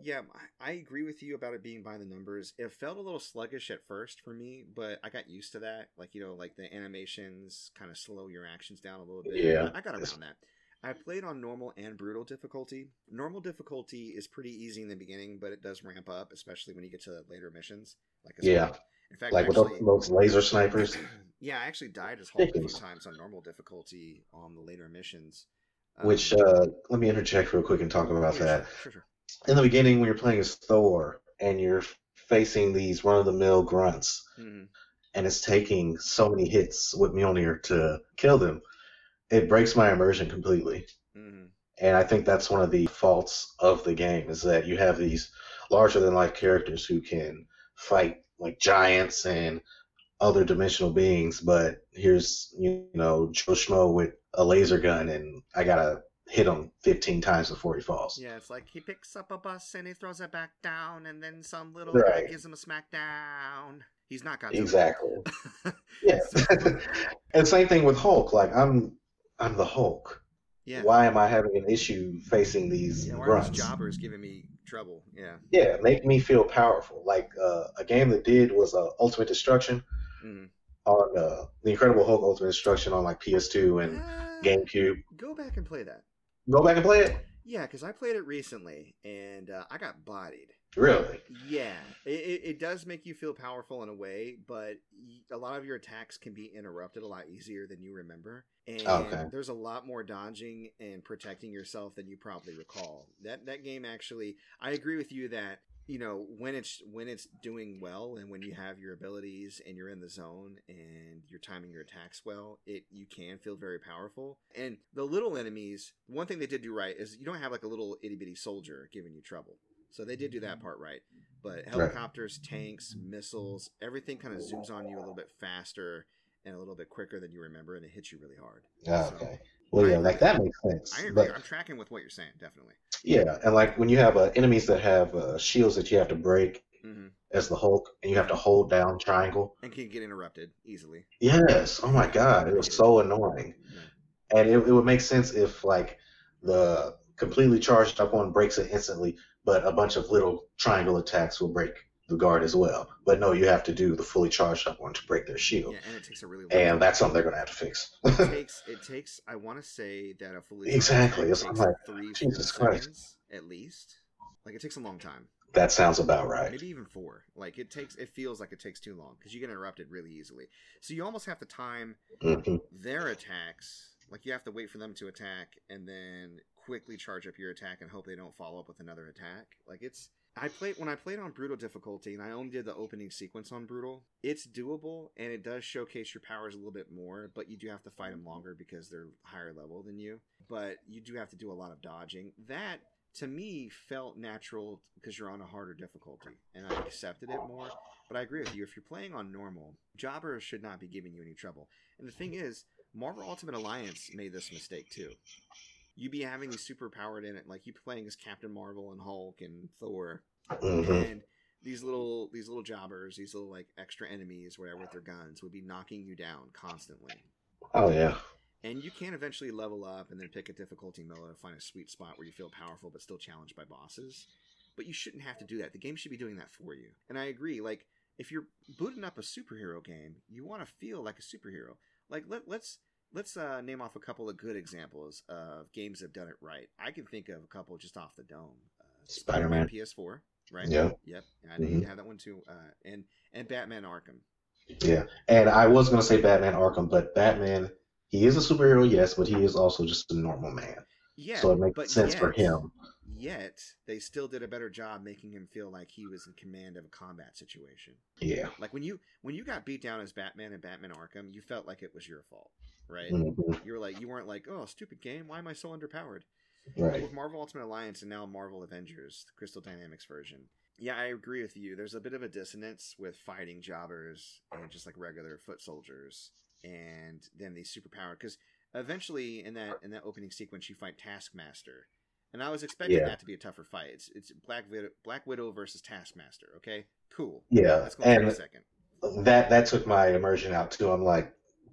Yeah, I I agree with you about it being by the numbers. It felt a little sluggish at first for me, but I got used to that. Like, you know, like the animations kind of slow your actions down a little bit. Yeah. I got around that. I played on normal and brutal difficulty. Normal difficulty is pretty easy in the beginning, but it does ramp up, especially when you get to later missions. Like Yeah. said. In fact, Like with actually, those, those laser snipers. yeah, I actually died as Hulk a few times on normal difficulty on the later missions. Um, Which uh, let me interject real quick and talk about oh, yeah, that. Sure, sure, sure. In the beginning, when you're playing as Thor and you're facing these run-of-the-mill grunts, Mhm. and it's taking so many hits with Mjolnir to kill them, it breaks my immersion completely. Mhm. And I think that's one of the faults of the game is that you have these larger than life characters who can fight like giants and other dimensional beings, but here's you know Joe Schmo with a laser gun and I gotta hit him 15 times before he falls. Yeah, it's like he picks up a bus and he throws it back down, and then some little Right. guy gives him a smackdown. He's not got to Exactly. Yeah. and same thing with Hulk. Like I'm I'm the Hulk. yeah. Why am I having an issue facing these Yeah, grunts? these jobbers giving me trouble? Yeah. Yeah, make me feel powerful. Like uh, a game that did was uh, Ultimate Destruction Mhm. on uh, the Incredible Hulk Ultimate Destruction on like PS2 and Uh, GameCube. Go back and play that. Go back and play it. Yeah, because I played it recently and uh, I got bodied. Really? Yeah, it, it, it does make you feel powerful in a way, but a lot of your attacks can be interrupted a lot easier than you remember. And Okay. there's a lot more dodging and protecting yourself than you probably recall. That that game actually, I agree with you that you know when it's when it's doing well and when you have your abilities and you're in the zone and you're timing your attacks well, it you can feel very powerful. And the little enemies, one thing they did do right is you don't have like a little itty bitty soldier giving you trouble. So they did do that part right. But helicopters, tanks, missiles, everything kind of zooms on you a little bit faster and a little bit quicker than you remember, and it hits you really hard. Ah, So, okay. Well, yeah, like that makes sense. I agree. But I'm tracking with what you're saying, definitely. yeah, and like when you have uh, enemies that have uh, shields that you have to break hmm as the Hulk, and you have to hold down triangle. And can get interrupted easily. Yes. Oh my God, it was so annoying. Yeah. And it, it would make sense if like the completely charged up one breaks it instantly, but a bunch of little triangle attacks will break the guard as well. But no, you have to do the fully charged up one to break their shield, Yeah, and it takes a really long and time. that's something they're gonna have to fix. it takes it takes I want to say that a fully Exactly, it's takes like, three Jesus Christ. seconds at least. Like it takes a long time, that sounds about right. maybe even four. Like it takes it feels like it takes too long because you get interrupted really easily. So you almost have to time hmm their attacks. Like you have to wait for them to attack and then quickly charge up your attack and hope they don't follow up with another attack. Like it's I played when I played on brutal difficulty and I only did the opening sequence on brutal. It's doable and it does showcase your powers a little bit more, but you do have to fight them longer because they're higher level than you. But you do have to do a lot of dodging. That to me felt natural because you're on a harder difficulty and I accepted it more. But I agree with you. If you're playing on normal, jobbers should not be giving you any trouble. And the thing is, Marvel Ultimate Alliance made this mistake too. You be having these super powered in it, like you playing as Captain Marvel and Hulk and Thor, hmm and these little these little jobbers, these little like extra enemies, whatever with their guns, would be knocking you down constantly. Oh yeah. And you can eventually level up and then pick a difficulty mode and find a sweet spot where you feel powerful but still challenged by bosses. But you shouldn't have to do that. The game should be doing that for you. And I agree. Like if you're booting up a superhero game, you want to feel like a superhero. Like let let's let's uh, name off a couple of good examples of games that have done it right. I can think of a couple just off the dome. Uh, Spider-Man. PS4, right? Yeah. Yep. I know you have that one too. Uh, and and Batman Arkham. Yeah. And I was gonna say Batman Arkham, but Batman he is a superhero, yes, but he is also just a normal man. Yeah. so it makes sense for him. Yet they still did a better job making him feel like he was in command of a combat situation. Yeah. Like when you when you got beat down as Batman in Batman Arkham, you felt like it was your fault, right? hmm You were like you weren't like, oh, stupid game, why am I so underpowered? Right. With Marvel Ultimate Alliance and now Marvel Avengers, the Crystal Dynamics version. Yeah, I agree with you. There's a bit of a dissonance with fighting jobbers and just like regular foot soldiers, and then these superpowered. Because eventually, in that in that opening sequence, you fight Taskmaster, and I was expecting Yeah. that to be a tougher fight. It's it's Black Widow, Black Widow versus Taskmaster. Okay, cool. Yeah. That's going to take And a second. that that took my immersion out too. I'm like,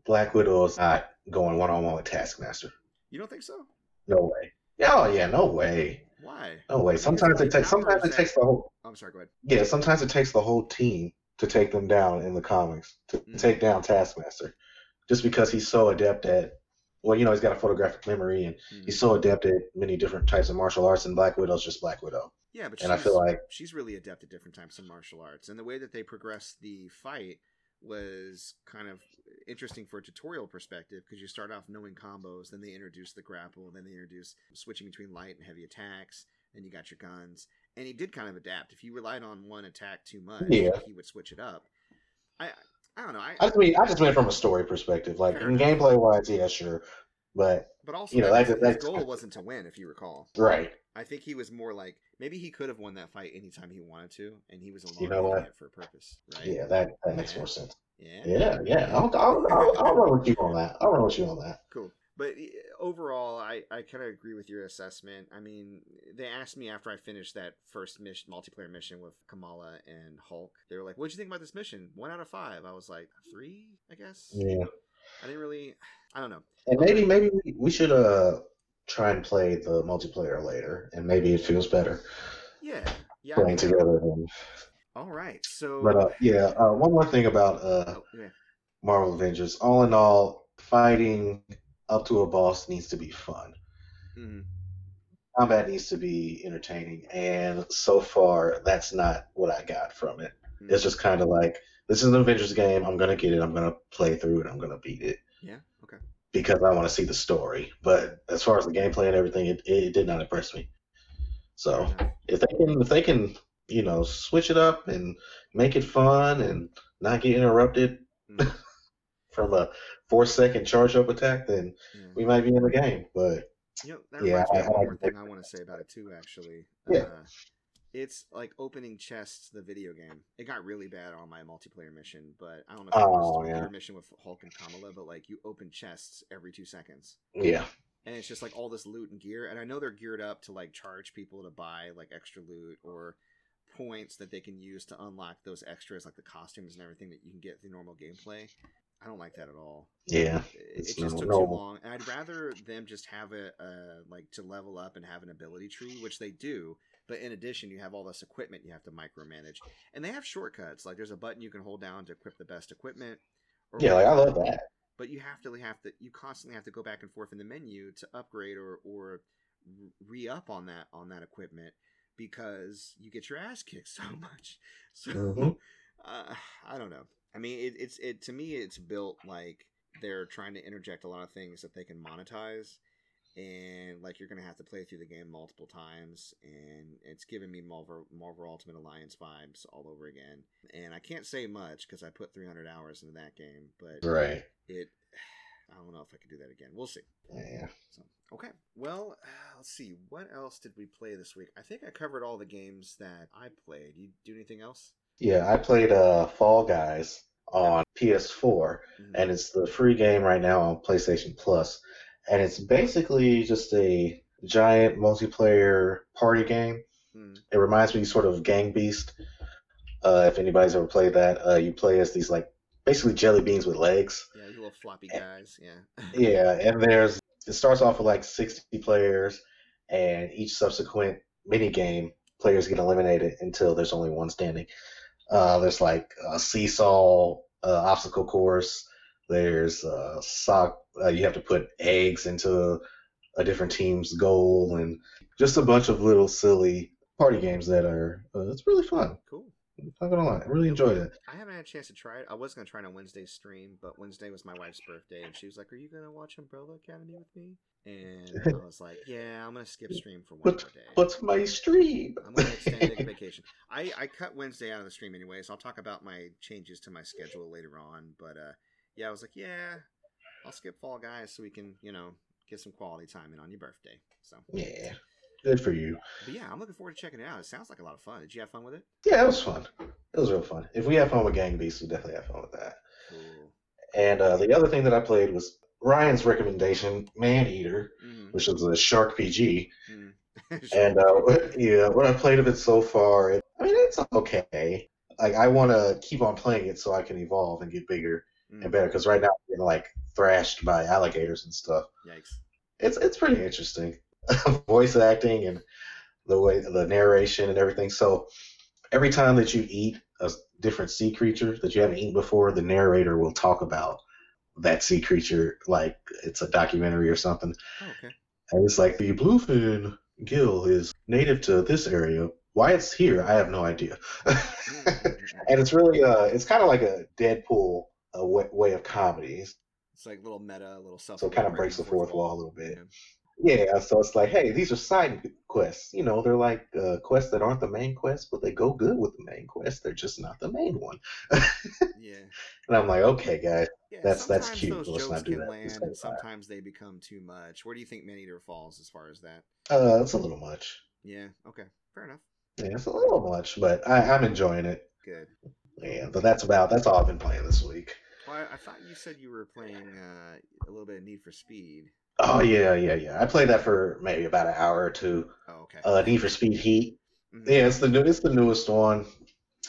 Black Widow is not going one on one with Taskmaster. You don't think so? No way. Yeah, Oh yeah, no way. Why? No way. Sometimes it takes sometimes it takes the whole Oh, I'm sorry. Go ahead. yeah, sometimes it takes the whole team to take them down in the comics, to Mhm. take down Taskmaster. Just because he's so adept at well, you know, he's got a photographic memory and Mhm. he's so adept at many different types of martial arts and Black Widow's just Black Widow. Yeah, but And I feel like she's really adept at different types of martial arts, and the way that they progress the fight was kind of interesting for a tutorial perspective because you start off knowing combos, then they introduce the grapple, then they introduce switching between light and heavy attacks, and you got your guns, and he did kind of adapt. If you relied on one attack too much, Yeah. he would switch it up. I I don't know, I, I just mean I just mean from a story perspective. Like Fair in enough. gameplay wise, yeah, sure. But but also you know, that that- his that's- goal wasn't to win, if you recall. right. I think he was more like maybe he could have won that fight anytime he wanted to, and he was You alone know what? for a purpose, right? Yeah, that, that makes more sense. Yeah. Yeah, yeah. I'll, I'll, I'll, I'll run with you on that. I'll run with you on that. Cool. But overall, I, I kind of agree with your assessment. I mean, they asked me after I finished that first mission, multiplayer mission with Kamala and Hulk. They were like, "What'd you think about this mission?" One out of five. I was like, three, I guess. Yeah. I didn't really. I don't know. And maybe maybe we should uh try and play the multiplayer later, and maybe it feels better Yeah. Yeah. playing together. All right. So. but uh, yeah, uh, one more thing about uh oh, yeah. Marvel Avengers. All in all, fighting up to a boss needs to be fun. Mhm. combat needs to be entertaining, and so far that's not what I got from it. Hmm. It's just kind of like this is an Avengers game. I'm gonna get it. I'm gonna play through it. I'm gonna beat it Yeah. Because I want to see the story. But as far as the gameplay and everything, it, it did not impress me. So if they can, if they can, you know, switch it up and make it fun and not get interrupted Mm. from a four second charge up attack, then Yeah. we might be in the game. But You know, that Yeah, reminds me I- of one more thing I want to say about it too. Actually, Yeah. uh, it's like opening chests, the video game. It got really bad on my multiplayer mission, but I don't know if it was Oh, yeah. your mission with Hulk and Kamala, but like you open chests every two seconds, yeah, and it's just like all this loot and gear. And I know they're geared up to like charge people to buy like extra loot or points that they can use to unlock those extras, like the costumes and everything that you can get through normal gameplay. I don't like that at all. yeah, It, It's it just normal- took too long, and I'd rather them just have a uh, like to level up and have an ability tree, which they do. But in addition, you have all this equipment you have to micromanage, and they have shortcuts. Like there's a button you can hold down to equip the best equipment. Or yeah. Like I love that. But you have to have to you constantly have to go back and forth in the menu to upgrade or or re up on that on that equipment because you get your ass kicked so much. So Mhm. uh, I don't know. I mean, it, it's it to me, it's built like they're trying to interject a lot of things that they can monetize, and like you're gonna have to play through the game multiple times, and it's giving me Marvel Marvel Ultimate Alliance vibes all over again. And I can't say much because I put 300 hours into that game, but Right. it. I don't know if I could do that again. We'll see. Yeah. So okay, well, uh, let's see. What else did we play this week? I think I covered all the games that I played. You do anything else? Yeah. I played uh Fall Guys on PS4. Mhm. and it's the free game right now on PlayStation Plus, and it's basically just a giant multiplayer party game. Hmm. It reminds me sort of Gang Beast. Uh, if anybody's ever played that, uh, you play as these like basically jelly beans with legs. Yeah, little floppy guys. Yeah. Yeah, and there's it starts off with like 60 players, and each subsequent mini game players get eliminated until there's only one standing. Uh, there's like a seesaw uh, obstacle course. There's uh, sock. Uh, you have to put eggs into a different team's goal, and just a bunch of little silly party games that are. Uh, it's really fun. Cool. I'm not gonna lie, I really enjoyed it. I haven't had a chance to try it. I was gonna try it on Wednesday's stream, but Wednesday was my wife's birthday, and she was like, "Are you gonna watch Umbrella Academy with me?" And I was like, "Yeah, I'm gonna skip stream for one But more day. what's my stream? I'm gonna extend a vacation. I, I cut Wednesday out of the stream anyway, so I'll talk about my changes to my schedule later on. But uh, yeah, I was like, yeah, I'll skip Fall Guys so we can, you know, get some quality time in on your birthday. So, yeah, good for you. but yeah, I'm looking forward to checking it out. It sounds like a lot of fun. Did you have fun with it? Yeah, it was fun. It was real fun. If we have fun with Gang Beasts, we definitely have fun with that. Cool. And uh, the other thing that I played was Ryan's recommendation, Maneater, Mm-hmm. which is a Shark PG. Mm. And uh, yeah, what I played of it so far, it, I mean, it's okay. Like I want to keep on playing it so I can evolve and get bigger Mm. and better. Because right now I'm getting like thrashed by alligators and stuff. Yikes. It's it's pretty interesting, voice acting and the way the narration and everything. So every time that you eat a different sea creature that you haven't eaten before, the narrator will talk about that sea creature like it's a documentary or something. Oh, okay. And it's like the bluefin gill is native to this area. Why it's here, I have no idea. and it's really uh, it's kind of like a Deadpool uh, way, way of comedy. It's like little meta, a little self. So it kind of breaks the fourth wall a little bit. Yeah, Yeah, so it's like, hey, these are side quests. You know, they're like uh, quests that aren't the main quest, but they go good with the main quest. They're just not the main one. Yeah. And I'm like, okay, guys. Yeah, That's- that's cute, Those let's jokes not do can that. land, and sometimes they become too much. Where do you think Maneater falls as far as that? Uh, it's a little much. Yeah. Okay. Fair enough. Yeah, it's a little much, but I, I'm enjoying it. Good. Yeah, but that's about that's all I've been playing this week. Well, I, I thought you said you were playing uh, a little bit of Need for Speed. Oh yeah, yeah, yeah. I played that for maybe about an hour or two. Oh, okay. Uh, Need for Speed Heat. Mhm. Yeah, it's the new, it's the newest one.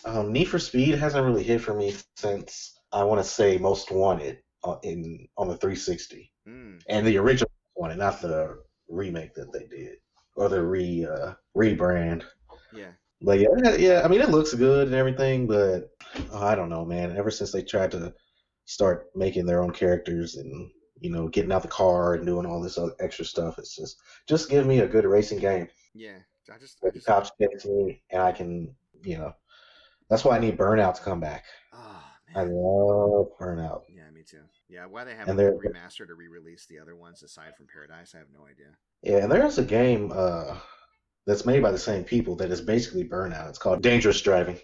Um, Need for Speed hasn't really hit for me since I want to say Most Wanted uh, in on the 360 Mm. and the original one, and not the remake that they did or the re uh, rebrand. Yeah. But yeah, yeah. I mean, it looks good and everything, but oh, I don't know, man. Ever since they tried to start making their own characters and you know, getting out the car and doing all this other extra stuff. It's just just give me a good racing game. Yeah, I just, I just cops chase me, and I can, you know, that's why I need Burnout to come back. oh I love Burnout. Yeah, me too. Yeah, why they haven't remastered or re-released the other ones aside from Paradise, I have no idea. Yeah, and there's a game uh, that's made by the same people that is basically Burnout. It's called Dangerous Driving.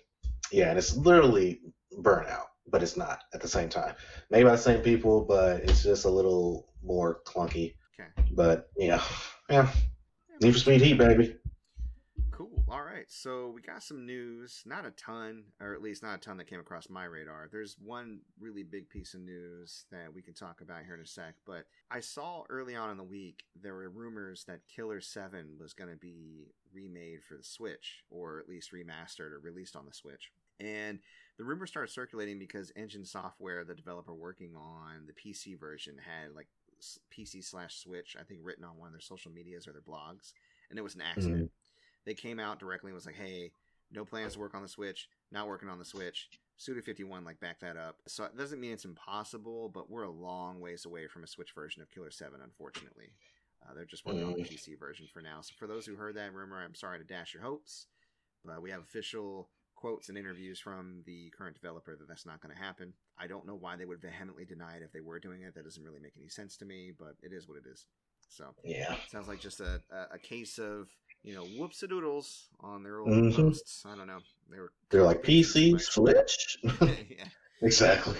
Yeah, and it's literally Burnout, but it's not at the same time. Made by the same people, but it's just a little more clunky. Okay. But yeah, yeah. Need for Speed Heat, baby. All right. So we got some news. Not a ton, or at least not a ton that came across my radar. There's one really big piece of news that we can talk about here in a sec. But I saw early on in the week there were rumors that Killer 7 was going to be remade for the Switch, or at least remastered or released on the Switch. And the rumor started circulating because Engine Software, the developer working on the PC version, had like PC slash Switch, I think, written on one of their social medias or their blogs. And it was an accident mm-hmm. They came out directly and was like, "Hey, no plans to work on the Switch. Not working on the Switch." Suda fifty one like back that up. So it doesn't mean it's impossible, but we're a long ways away from a Switch version of Killer Seven, unfortunately. Uh, they're just working on the Mm. PC version for now. So for those who heard that rumor, I'm sorry to dash your hopes. But we have official quotes and interviews from the current developer that that's not going to happen. I don't know why they would vehemently deny it if they were doing it. That doesn't really make any sense to me, but it is what it is. So Yeah. Sounds like just a, a, a case of, you know, whoops a doodles on their old Mhm. posts. I don't know. They were They're like PC, Right. Switch. yeah. exactly.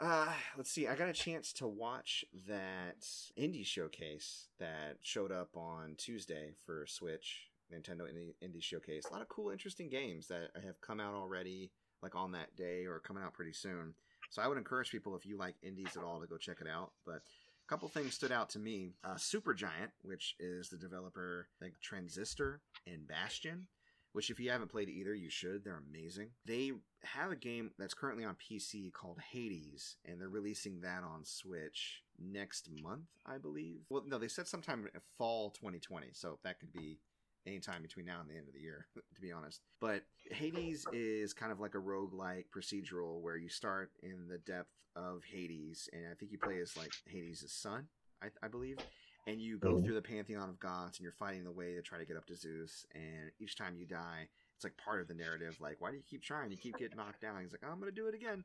Uh, let's see. I got a chance to watch that indie showcase that showed up on Tuesday for Switch, Nintendo Indie, indie Showcase. A lot of cool, interesting games that have come out already, like on that day or coming out pretty soon. So I would encourage people if you like indies at all to go check it out. But a couple things stood out to me. Uh, Supergiant, which is the developer, like Transistor and Bastion, which if you haven't played either, you should. They're amazing. They have a game that's currently on PC called Hades, and they're releasing that on Switch next month, I believe. Well, no, they said sometime fall 2020, so that could be anytime between now and the end of the year, to be honest. But Hades is kind of like a roguelike procedural where you start in the depth of Hades, and I think you play as like Hades' son, I, I believe. And you go Mhm. through the pantheon of gods, and you're fighting the way to try to get up to Zeus. And each time you die, it's like part of the narrative. Like, why do you keep trying? You keep getting knocked down. He's like, oh, I'm gonna do it again.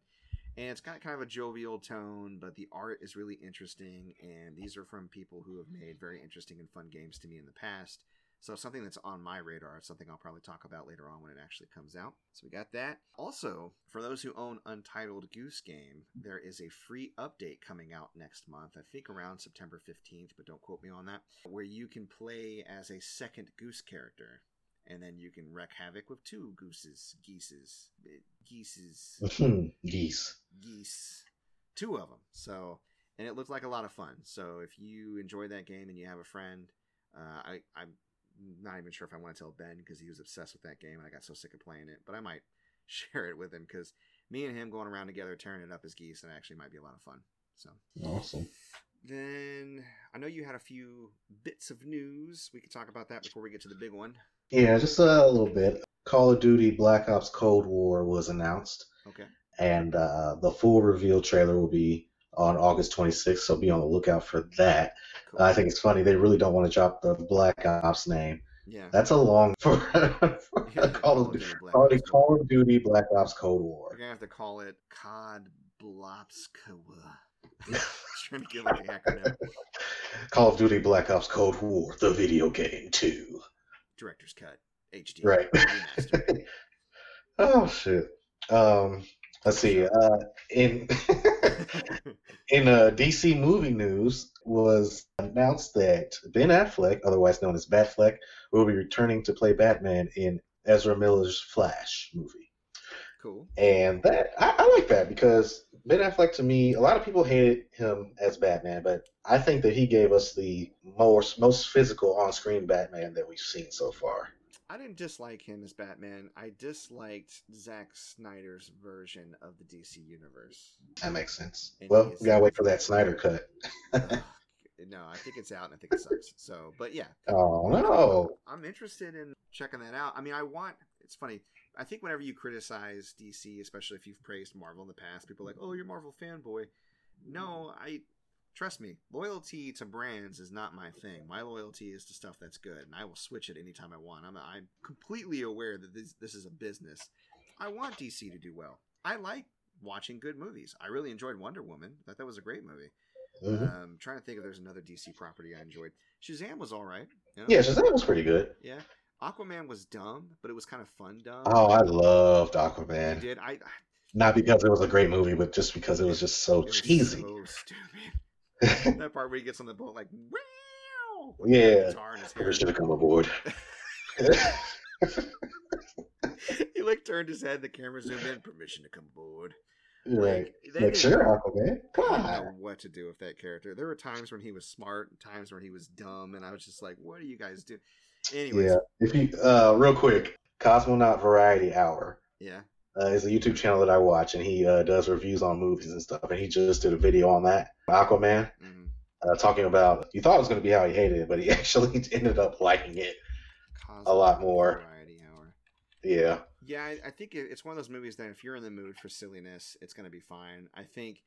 And it's got kind of a jovial tone, but the art is really interesting. And these are from people who have made very interesting and fun games to me in the past. So something that's on my radar. Something I'll probably talk about later on when it actually comes out. So we got that. Also, for those who own Untitled Goose Game, there is a free update coming out next month. I think around September 15th, but don't quote me on that. Where you can play as a second goose character. And then you can wreak havoc with two gooses, geeses, eh, geeses, Geese. geese, two of them. So, and it looked like a lot of fun. So, if you enjoy that game and you have a friend, uh, I, I'm not even sure if I want to tell Ben because he was obsessed with that game and I got so sick of playing it. But I might share it with him because me and him going around together tearing it up as geese and actually might be a lot of fun. So Awesome. then I know you had a few bits of news. We can talk about that before we get to the big one. Yeah, just a little bit. Call of Duty Black Ops Cold War was announced, Okay. and uh, the full reveal trailer will be on August 26th, so be on the lookout for that. Cool. I think it's funny they really don't want to drop the Black Ops name. yeah. That's a long for, for Yeah, Call of Duty Call of Ops. Duty- Call of Duty Black Ops Cold War. gonna have to call it COD Blopskawa. trying to get like the acronym. Call of Duty Black Ops Cold War, the video game too. Director's cut. HD. Right. Oh shit. Um, let's see. Uh, in in uh, DC movie news was announced that Ben Affleck, otherwise known as Batfleck, will be returning to play Batman in Ezra Miller's Flash movie. cool. And that I, I like that because Ben Affleck to me, a lot of people hated him as Batman, but I think that he gave us the most most physical on-screen Batman that we've seen so far. I didn't dislike him as Batman. I disliked Zack Snyder's version of the DC universe. That makes sense. And Well, we gotta wait for that Snyder cut. No, I think it's out and I think it sucks. So, but yeah, Oh no! I'm interested in checking that out. I mean, I want. It's funny. I think whenever you criticize DC, especially if you've praised Marvel in the past, people are like, "Oh, you're a Marvel fanboy." No, I Trust me, loyalty to brands is not my thing. My loyalty is to stuff that's good, and I will switch it anytime I want. I'm, I'm completely aware that this, this is a business. I want DC to do well. I like watching good movies. I really enjoyed Wonder Woman. I thought that was a great movie. Mhm. Um, trying to think if there's another DC property I enjoyed. Shazam was all right. you know? Yeah, Shazam was pretty good. Yeah. Aquaman was dumb, but it was kind of fun dumb. Oh, I loved You Aquaman. did. I. Not because it was a great movie, but just because it was just so It was cheesy. so stupid. that part where he gets on the boat like, wow. Yeah. Guitar in his hair. We should have come aboard. he like turned his head. The camera zoomed in. Permission to come aboard. Like, Like, sure, Aquaman. Come I on. know what to do with that character. There were times when he was smart, and times when he was dumb, and I was just like, "What do you guys do?" Anyways, Yeah. If you uh real quick, Cosmonaut Variety Hour yeah. Uh, is a YouTube channel that I watch, and he uh, does reviews on movies and stuff. And he just did a video on that Aquaman, hmm uh, talking about you thought it was going to be how he hated it, but he actually ended up liking it. A lot more. Yeah. Yeah, I, I think it's one of those movies that if you're in the mood for silliness, it's going to be fine. I think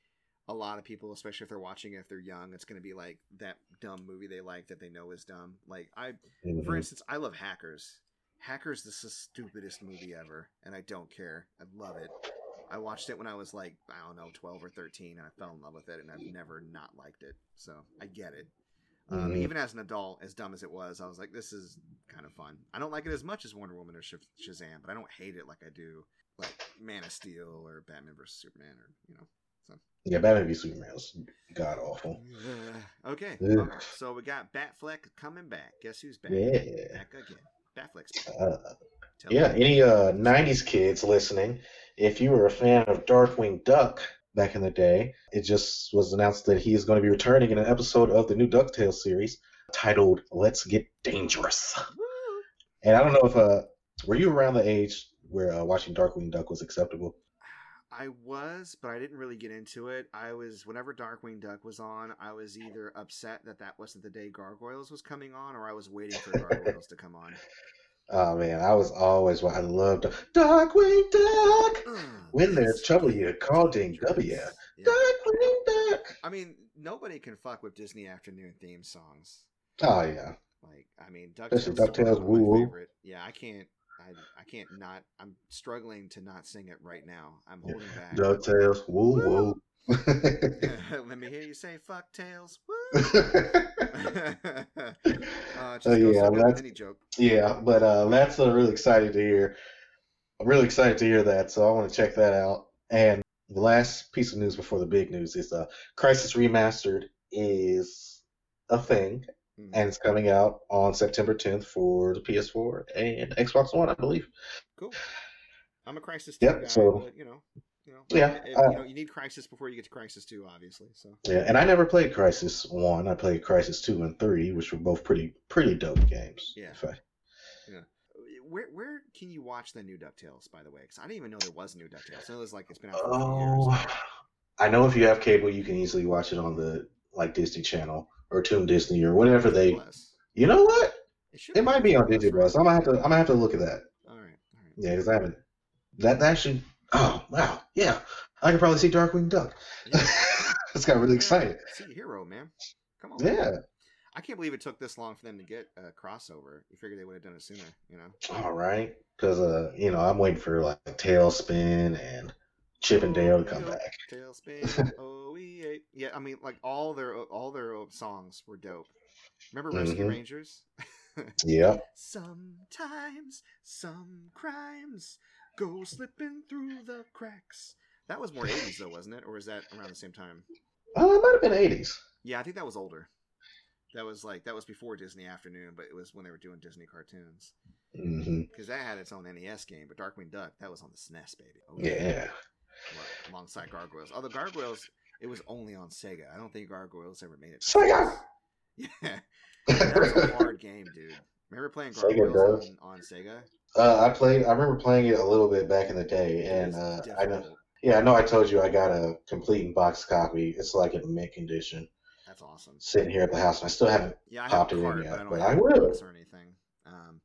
a lot of people, especially if they're watching it, if they're young, it's going to be like that dumb movie they like that they know is dumb. Like I, for Mhm. instance, I love Hackers. Hackers is the stupidest movie ever, and I don't care. I love it. I watched it when I was like I don't know, twelve or thirteen, and I fell in love with it, and I've never not liked it. So I get it. Um, Mhm. Even as an adult, as dumb as it was, I was like, this is kind of fun. I don't like it as much as Wonder Woman or Sh- Shazam, but I don't hate it like I do like Man of Steel or Batman vs Superman or you know. Yeah, Batman v Superman was god awful. okay, Ugh. all right, so we got Batfleck coming back. Guess who's back? Yeah. Back again. Back. Uh, yeah, me. any uh, 90s kids listening, if you were a fan of Darkwing Duck back in the day, it just was announced that he is going to be returning in an episode of the new DuckTales series titled Let's Get Dangerous. And I don't know if, uh, were you around the age where uh, watching Darkwing Duck was acceptable? I was, but I didn't really get into it. I was whenever Darkwing Duck was on, I was either upset that that wasn't the day Gargoyles was coming on, or I was waiting for Gargoyles to come on. Oh man, I was always, what I loved Darkwing Duck! Ugh, When there's trouble, you call Ding. W. Yeah. Darkwing Duck! I mean, nobody can fuck with Disney afternoon theme songs. Oh yeah. Like, I mean, Especially DuckTales, DuckTales, Woo my Woo. favorite. Yeah, I can't, I, I can't not. I'm struggling to not sing it right now. I'm holding back. DuckTales, woo woo. Let me hear you say "fuck tails." Woo! uh, it just Oh, yeah, so good with that's- any joke. yeah, but uh, that's uh, really excited to hear. I'm really excited to hear that, so I want to check that out. And the last piece of news before the big news is uh, Crysis Remastered is a thing, Mhm. and it's coming out on September 10th for the PS4 and Xbox One, I believe. Cool. I'm a Crysis Yep, guy, so- but you know, you know, Yeah, you know, you need Crysis before you get to Crysis Two, obviously. So Yeah, and I never played Crysis One. I played Crysis Two and Three, which were both pretty pretty dope games. Yeah. in fact. where where can you watch the new Ducktales? By the way, because I didn't even know there was a new Ducktales. I know it's like it's been out a years. Oh, I know if you have cable, you can easily watch it on the like Disney Channel or Toon Disney or whatever they. You know what? should It might be on Plus, Disney? Plus. I'm gonna have to. I'm gonna have to look at that. All right, all right. Yeah, because I haven't. That that actually. Oh wow, yeah. I can probably see Darkwing Duck. Yeah. Just got really excited. See a hero, man. Come on. Yeah. I can't believe it took this long for them to get a crossover. You figured they would have done it sooner, you know? All right. Because uh, you know, I'm waiting for like Tailspin and Chip and Dale to come Oh, back. Tailspin, oh yeah, yeah. I mean, like all their all their songs were dope. Remember Rescue Mhm. Rangers? yeah. Sometimes some crimes go slipping through the cracks. That was more 80s though, wasn't it? Or was that around the same time? Oh, it might have been 80s. Yeah, I think that was older. That was like that was before Disney Afternoon, but it was when they were doing Disney cartoons. Because that had its own NES game, but Darkwing Duck that was on the SNES, baby. Oh, Yeah. Alongside Gargoyles. Although Gargoyles, it was only on Sega. I don't think Gargoyles ever made it. Sega! Yeah, that was a hard game, dude. Remember playing Sega Gargoyles does. on, on Sega? Uh, I played. I remember playing it a little bit back in the day, and uh, I know. Yeah, I know. I told you I got a complete and box copy. It's like in mint condition, That's awesome. sitting here at the house, and I still haven't. Yeah, I popped it in yet, but I don't but I will. or anything. Um,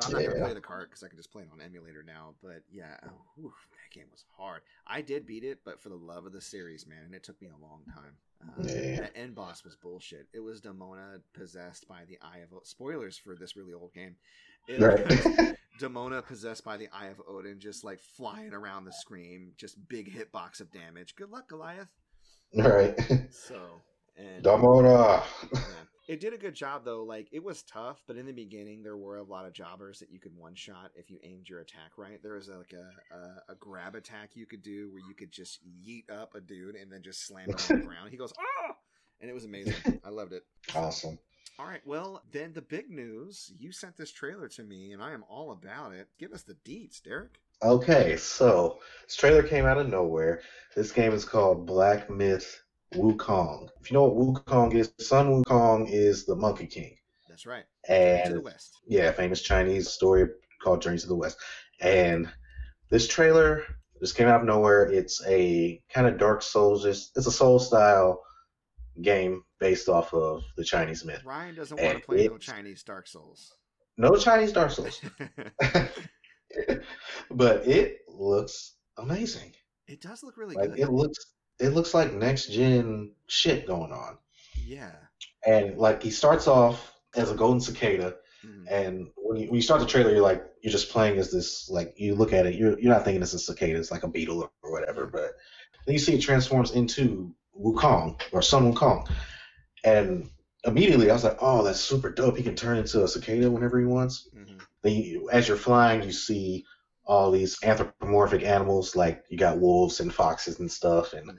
But I'm not gonna play the cart because I can just play it on emulator now. But yeah, oh, whew, that game was hard. I did beat it, but for the love of the series, man, and it took me a long time. Uh, Yeah. That end boss was bullshit. It was Demona possessed by the Eye of Odin. Spoilers for this really old game. It Right. was Demona possessed by the Eye of Odin, just like flying around the screen, just big hitbox of damage. Good luck, Goliath. right. So and Demona. yeah. It did a good job though. Like it was tough, but in the beginning there were a lot of jobbers that you could one shot if you aimed your attack right. There was like a, a a grab attack you could do where you could just yeet up a dude and then just slam him on the ground. He goes ah, and it was amazing. I loved it. Awesome. All right, well then the big news. You sent this trailer to me, and I am all about it. Give us the deets, Derek. Okay, so this trailer came out of nowhere. This game is called Black Myth Wukong. If you know what Wukong is, Sun Wukong is the Monkey King. That's right. Journey to the And west. yeah, famous Chinese story called Journey to the West. And this trailer just came out of nowhere. It's a kind of Dark Souls, it's a Soul style game based off of the Chinese myth. Ryan doesn't want to And play no it's- Chinese Dark Souls. No Chinese Dark Souls, but it looks amazing. it does look really Like good. it looks, it looks like next gen shit going on. yeah. And like he starts off as a golden cicada, Mhm. and when you, when you start the trailer, you're like you're just playing as this like you look at it, you're you're not thinking it's a cicada, it's like a beetle or whatever. But then you see it transforms into Wukong or Sun Wukong, and immediately I was like, oh, that's super dope. He can turn into a cicada whenever he wants. Mhm. Then you, as you're flying, you see all these anthropomorphic animals, like you got wolves and foxes and stuff, and Mhm.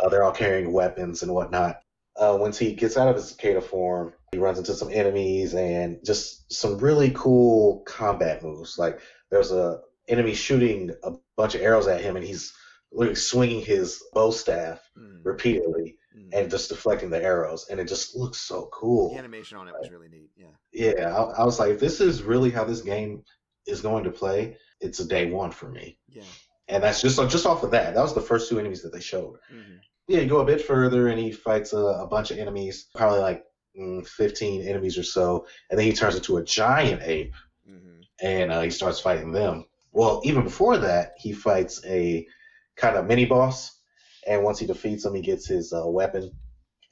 uh, they're all carrying weapons and whatnot. Uh, once he gets out of his cicada form, he runs into some enemies and just some really cool combat moves. Like there's a enemy shooting a bunch of arrows at him, and he's literally swinging his bow staff Mhm. repeatedly Mhm. and just deflecting the arrows, and it just looks so cool. The animation on it was really neat. Yeah. Yeah, I, I was like, if this is really how this game is going to play, it's a day one for me. Yeah. And that's just just off of that. That was the first two enemies that they showed. hmm Yeah, you go a bit further and he fights a, a bunch of enemies, probably like mm, 15 enemies or so, and then he turns into a giant ape hmm and uh, he starts fighting them. Well, even before that, he fights a kind of mini boss, and once he defeats him, he gets his uh, weapon.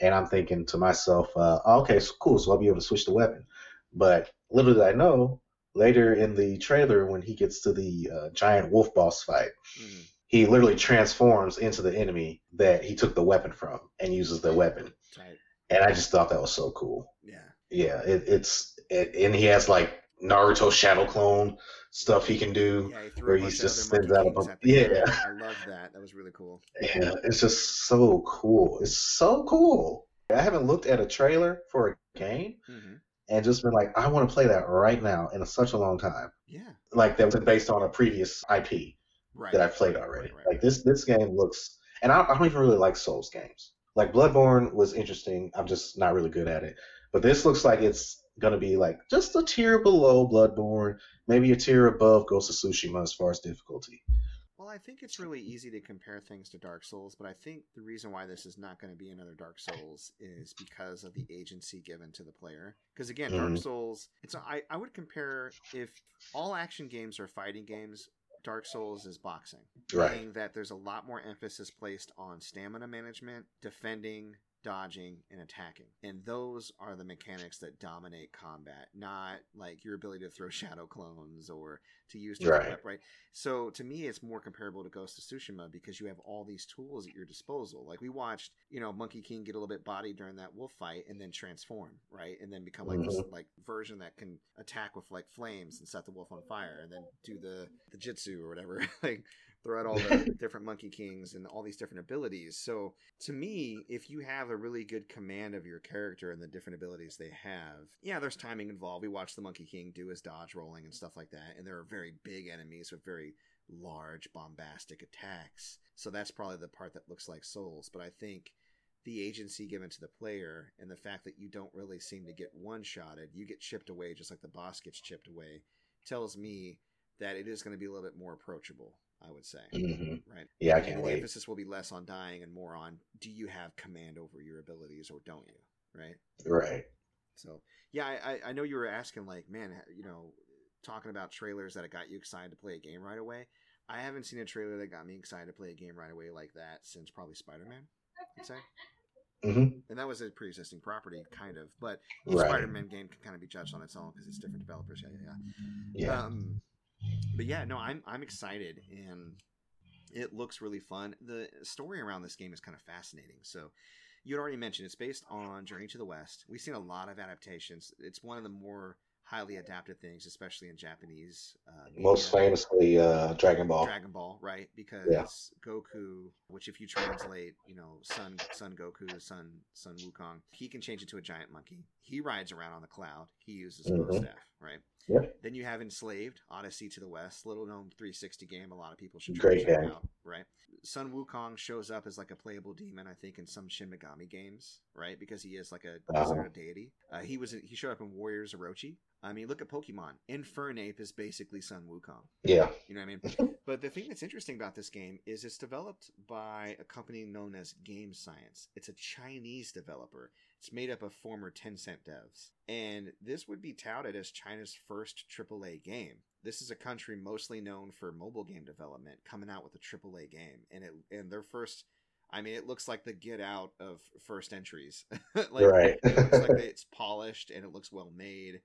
And I'm thinking to myself, uh, okay, so cool, so I'll be able to switch the weapon. But little did I know, later in the trailer, when he gets to the uh, giant wolf boss fight, hmm he literally transforms into the enemy that he took the weapon from and uses the weapon. Right. And I just thought that was so cool. Yeah. Yeah, it, it's it, and he has like Naruto shadow clone stuff he can do. Yeah. He where he just sends out a monkey bu- kings at the yeah. I love that. That was really cool. Yeah, it's just so cool. It's so cool. I haven't looked at a trailer for a game hmm and just been like, I want to play that right now in such a long time. Yeah. Like that was based on a previous IP Right. that I've played already. Right, right. Like this, this game looks, and I, I don't even really like Souls games. Like Bloodborne was interesting. I'm just not really good at it. But this looks like it's gonna be like just a tier below Bloodborne, maybe a tier above Ghost of Tsushima as far as difficulty. Well, I think it's really easy to compare things to Dark Souls, but I think the reason why this is not going to be another Dark Souls is because of the agency given to the player. Because again, Dark Mhm. Souls, it's I I would compare if all action games are fighting games. Dark Souls is boxing, Right. meaning that there's a lot more emphasis placed on stamina management, defending, dodging, and attacking. And those are the mechanics that dominate combat, not like your ability to throw shadow clones or to use Right. wep- right? So to me, it's more comparable to Ghost of Tsushima because you have all these tools at your disposal. Like we watched, you know, Monkey King get a little bit bodied during that wolf fight and then transform, right? And then become like this mm-hmm. like version that can attack with like flames and set the wolf on fire and then do the the jitsu or whatever. like throw out all the different Monkey Kings and all these different abilities. So to me, if you have a really good command of your character and the different abilities they have, yeah, there's timing involved. We watched the Monkey King do his dodge rolling and stuff like that, and there are very big enemies with very large, bombastic attacks. So that's probably the part that looks like Souls. But I think the agency given to the player and the fact that you don't really seem to get one shotted, you get chipped away just like the boss gets chipped away, tells me that it is going to be a little bit more approachable. I would say, hmm right? Yeah, I can't wait. the wait. emphasis will be less on dying and more on do you have command over your abilities or don't you, right? Right. So yeah, I, I- know you were asking like, man, you know, talking about trailers that got you excited to play a game right away. I haven't seen a trailer that got me excited to play a game right away like that since probably Spider Man. I'd say. hmm And that was a pre-existing property, kind of. But Right. Spider-Man game can kind of be judged on its own because it's different developers. Yeah, yeah, yeah. Yeah. Um, but yeah, no, I'm I'm excited, and it looks really fun. The story around this game is kind of fascinating. So, you had already mentioned it's based on Journey to the West. We've seen a lot of adaptations. It's one of the more highly adapted things, especially in Japanese. Uh, Most famously, uh, Dragon Ball. Dragon Ball, right? Because Yeah. Goku, which if you translate, you know, Son Son Goku, Son Son Wukong, he can change into a giant monkey. He rides around on the cloud. He uses bow Mhm. staff, right? Yep. Then you have Enslaved, Odyssey to the West, little known 360 game. A lot of people should Great check game. out, right? Sun Wukong shows up as like a playable demon, I think, in some Shin Megami games, right? Because he is like a Uh-huh. a deity. Uh, he was he showed up in Warriors Orochi. I mean, look at Pokemon. Infernape is basically Sun Wukong. Yeah. You know what I mean? but the thing that's interesting about this game is it's developed by a company known as Game Science. It's a Chinese developer. It's made up of former Tencent devs. And this would be touted as China's first AAA game. This is a country mostly known for mobile game development, coming out with a AAA game. And it and their first I mean, it looks like the get out of first entries. like, Right. It looks like it's polished and it looks well made.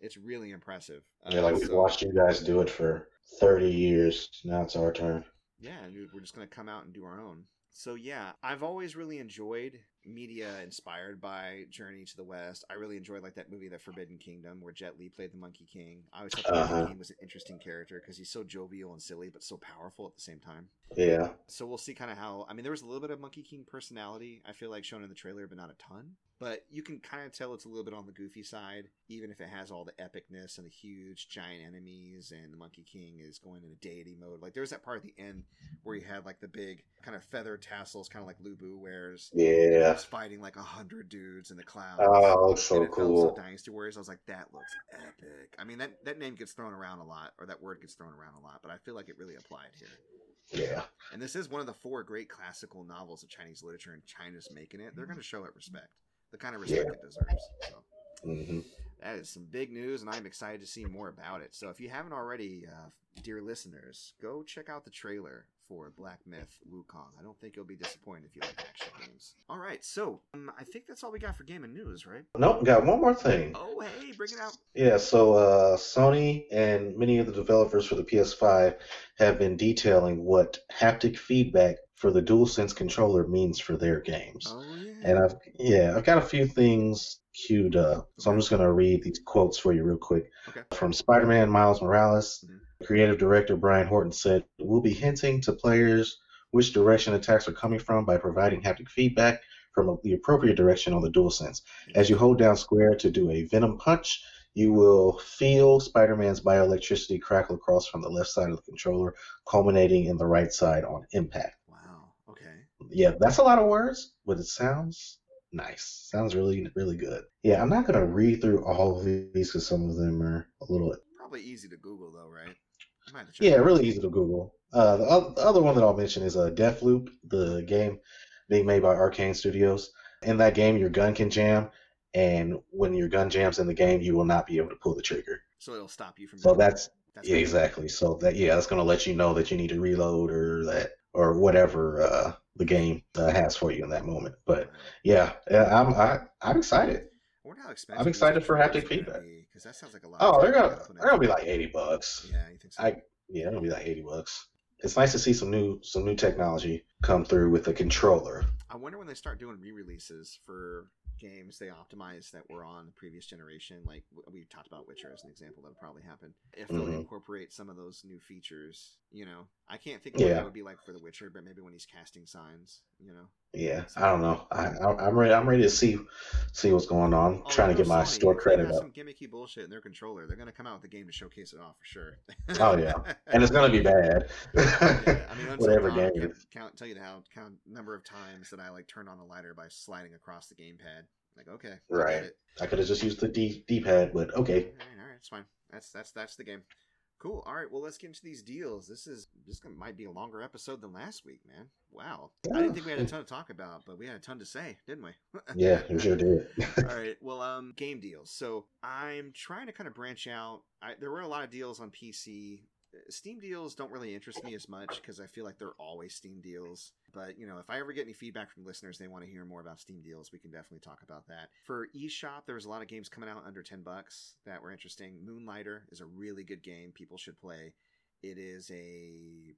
It's really impressive. Yeah, Uh, like we've so- watched you guys do it for 30 years. Now it's our turn. yeah, we're just going to come out and do our own. So yeah, I've always really enjoyed media inspired by Journey to the West. I really enjoyed like that movie, The Forbidden Kingdom, where Jet Li played the Monkey King. I always thought the Uh-huh. Monkey King was an interesting character because he's so jovial and silly, but so powerful at the same time. Yeah. So we'll see kind of how. I mean, there was a little bit of Monkey King personality. I feel like shown in the trailer, but not a ton. But you can kind of tell it's a little bit on the goofy side, even if it has all the epicness and the huge giant enemies, and the Monkey King is going into deity mode. Like there's that part at the end where he had like the big kind of feather tassels, kind of like Lu Bu wears. Yeah. He's fighting like a hundred dudes in the clouds. Oh, so and cool. so Dynasty Warriors. I was like, that looks epic. I mean, that that name gets thrown around a lot, or that word gets thrown around a lot, but I feel like it really applied here. Yeah. And this is one of the four great classical novels of Chinese literature, and China's making it. They're going to show it respect, the kind of respect Yeah. it deserves. So hmm that is some big news, and I'm excited to see more about it. So if you haven't already, uh, dear listeners, go check out the trailer for Black Myth Wukong. I don't think you'll be disappointed if you like action games. All right, so um, I think that's all we got for gaming news, right? Nope, got one more thing. Oh, hey, bring it out. Yeah, so uh, Sony and many of the developers for the PS5 have been detailing what haptic feedback for the DualSense controller means for their games. Oh yeah. And I've yeah, I've got a few things queued up. So I'm just gonna read these quotes for you real quick. Okay. From Spider-Man Miles Morales, Mhm. Creative director Brian Horton said, "We'll be hinting to players which direction attacks are coming from by providing haptic feedback from the appropriate direction on the DualSense. As you hold down square to do a Venom punch, you will feel Spider-Man's bioelectricity crackle across from the left side of the controller, culminating in the right side on impact." Wow. Okay. yeah, that's a lot of words, but it sounds nice. Sounds really, really good. Yeah, I'm not gonna read through all of these because some of them are a little, Probably easy to Google though, right? You might have to check yeah, really easy to Google. Uh, the, the other one that I'll mention is a uh, Deathloop, the game being made by Arkane Studios. In that game, your gun can jam, and when your gun jams in the game, you will not be able to pull the trigger. So it'll stop you from. So that's That's yeah, exactly. So that yeah, that's gonna let you know that you need to reload or that or whatever uh, the game uh, has for you in that moment. But yeah, yeah, I'm I, I'm excited. I wonder how expensive. I'm excited for haptic feedback. Because that sounds like a lot. Oh, they're gonna they're gonna be like eighty bucks. Yeah, you think so? I yeah, it'll be like eighty bucks. It's nice to see some new some new technology come through with the controller. I wonder when they start doing re-releases for games they optimize that were on the previous generation. Like we talked about Witcher as an example, that'll probably happen. If they'll Mhm. incorporate some of those new features, you know, I can't think of what that would be like for the Witcher, but maybe when he's casting signs, you know. Yeah, I don't know. I, I I'm ready. I'm ready to see see what's going on. Oh, trying to get my Sony, store credit up. Some gimmicky bullshit in their controller. They're gonna come out with a game to showcase it off for sure. Oh, yeah. and it's gonna be bad. Yeah, I mean, Whatever I game it can't count, tell you the how count number of times that I like turned on the lighter by sliding across the gamepad. Like, okay, Right. it. I could have just used the D D pad, but okay. All right, all right, it's fine. That's that's that's the game. Cool. All right. Well, let's get into these deals. This is this might be a longer episode than last week, man. Wow. I didn't think we had a ton to talk about, but we had a ton to say, didn't we? Yeah, you sure did. All right. Well, um, game deals. So I'm trying to kind of branch out. I, there were a lot of deals on PC. Steam deals don't really interest me as much because I feel like they're always Steam deals. But you know, if I ever get any feedback from listeners, they want to hear more about Steam deals, we can definitely talk about that. For eShop, there was a lot of games coming out under ten bucks that were interesting. Moonlighter is a really good game; people should play. It is a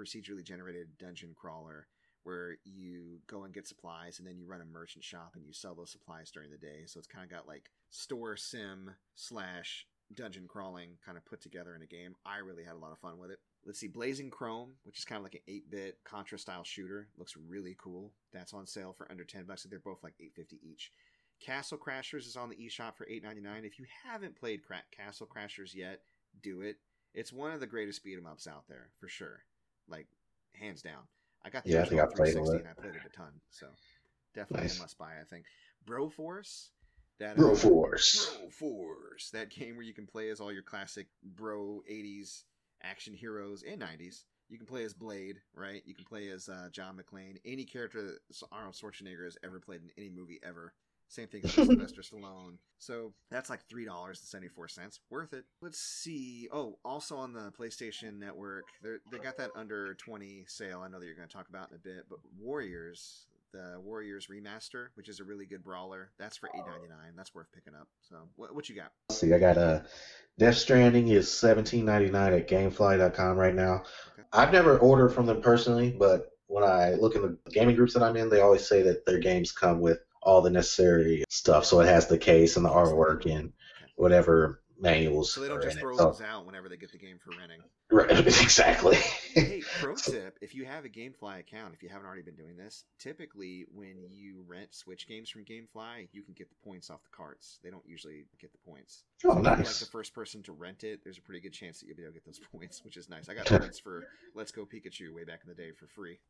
procedurally generated dungeon crawler where you go and get supplies and then you run a merchant shop and you sell those supplies during the day. So it's kind of got like store sim slash dungeon crawling kind of put together in a game. I really had a lot of fun with it. Let's see, Blazing Chrome, which is kind of like an 8-bit Contra style shooter, looks really cool. That's on sale for under 10 bucks. They're both like 8.50 each. Castle Crashers is on the eShop for 8.99. If you haven't played Cra- Castle Crashers yet, do it. It's one of the greatest beat 'em ups out there for sure, like hands down. I got the Yeah, I think I played 360 it. and I played it a ton, so definitely Nice. a must buy. I think Broforce. That Bro uh, Force. Bro Force, that game where you can play as all your classic bro 80s action heroes and 90s. You can play as Blade, right? You can play as uh, John McClane, any character that Arnold Schwarzenegger has ever played in any movie ever. Same thing as Sylvester Stallone. So that's like three dollars and seventy four cents. Worth it. Let's see. Oh, also on the PlayStation Network, they they got that under twenty sale. I know that you're going to talk about in a bit, but Warriors, the Warriors remaster, which is a really good brawler, that's for eight ninety nine. That's worth picking up. So what what you got? Let's see, I got uh, Death Stranding is seventeen ninety nine at GameFly.com right now. Okay. I've never ordered from them personally, but when I look in the gaming groups that I'm in, they always say that their games come with all the necessary stuff. So it has the case and the artwork and whatever manuals. So they don't just throw those out whenever they get the game for renting. Right, exactly. hey, pro tip: if you have a GameFly account, if you haven't already been doing this, typically when you rent Switch games from GameFly, you can get the points off the carts. They don't usually get the points. Oh, So if you're like the first person to rent it, there's a pretty good chance that you'll be able to get those points, which is nice. I got points for Let's Go Pikachu way back in the day for free.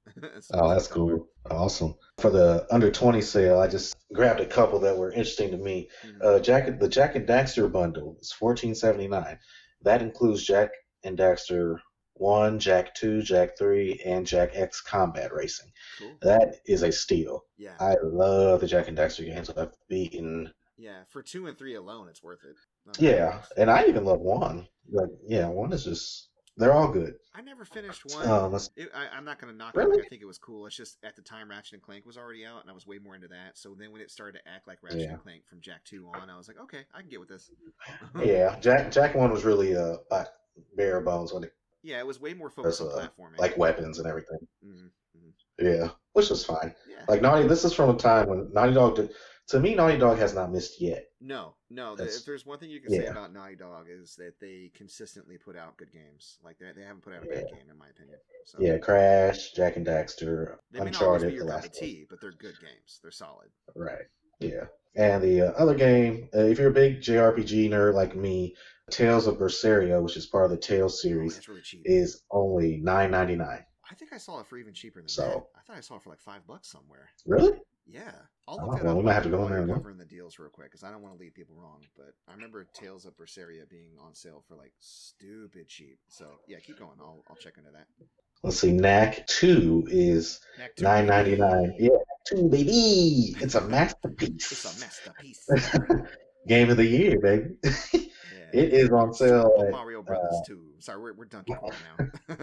So Oh, that's cool. Awesome. For the under 20 sale, I just grabbed a couple that were interesting to me. Mhm. Uh, Jak, the Jak and Daxter bundle is 14.79. That includes Jak and Daxter 1, Jak 2, Jak 3, and Jak X Combat Racing. cool. That is a steal. Yeah, I love the Jak and Daxter games. I've beaten. yeah. For two and three alone, it's worth it. Not. Yeah, and I even love 1. Like, yeah, 1 is just. They're all good. I never finished one. Um, It, I, I'm not going to knock it. Really? Like, I think it was cool. It's just at the time Ratchet and Clank was already out, and I was way more into that. So then when it started to act like Ratchet Yeah. and Clank from Jak Two on, I was like, okay, I can get with this. yeah, Jak Jak 1 was really uh, bare bones when it yeah, it was way more focused on uh, platforming. like weapons and everything. hmm hmm Yeah, which was fine. yeah. Like Naughty, this is from a time when Naughty Dog did. To me, Naughty Dog has not missed yet. no, no. That's- if there's one thing you can say about Naughty Dog is that they consistently put out good games. Like they, they haven't put out a bad game in my opinion. So Yeah, Crash, Jak and Daxter, they may not always be Uncharted, the last of tea, but they're good games. They're solid. Right. Yeah. And the uh, other game, uh, if you're a big JRPG nerd like me, Tales of Berseria, which is part of the Tales Oh, series, it's really is only nine ninety nine. I think I saw it for even cheaper than So- that. I thought I saw it for like five bucks somewhere. Really? Yeah, I'll Oh, look it well, up we might have to go in there and covering the deals real quick because I don't want to lead people wrong. But I remember Tales of Berseria being on sale for like stupid cheap. So yeah, keep going. I'll I'll check into that. Let's see. Knack Two is nine ninety nine. Yeah, two baby. It's a masterpiece. It's a masterpiece. Game of the year, baby. It is on sale. Super At, Mario Brothers uh, 2. Sorry, we're, we're Donkey Kong now.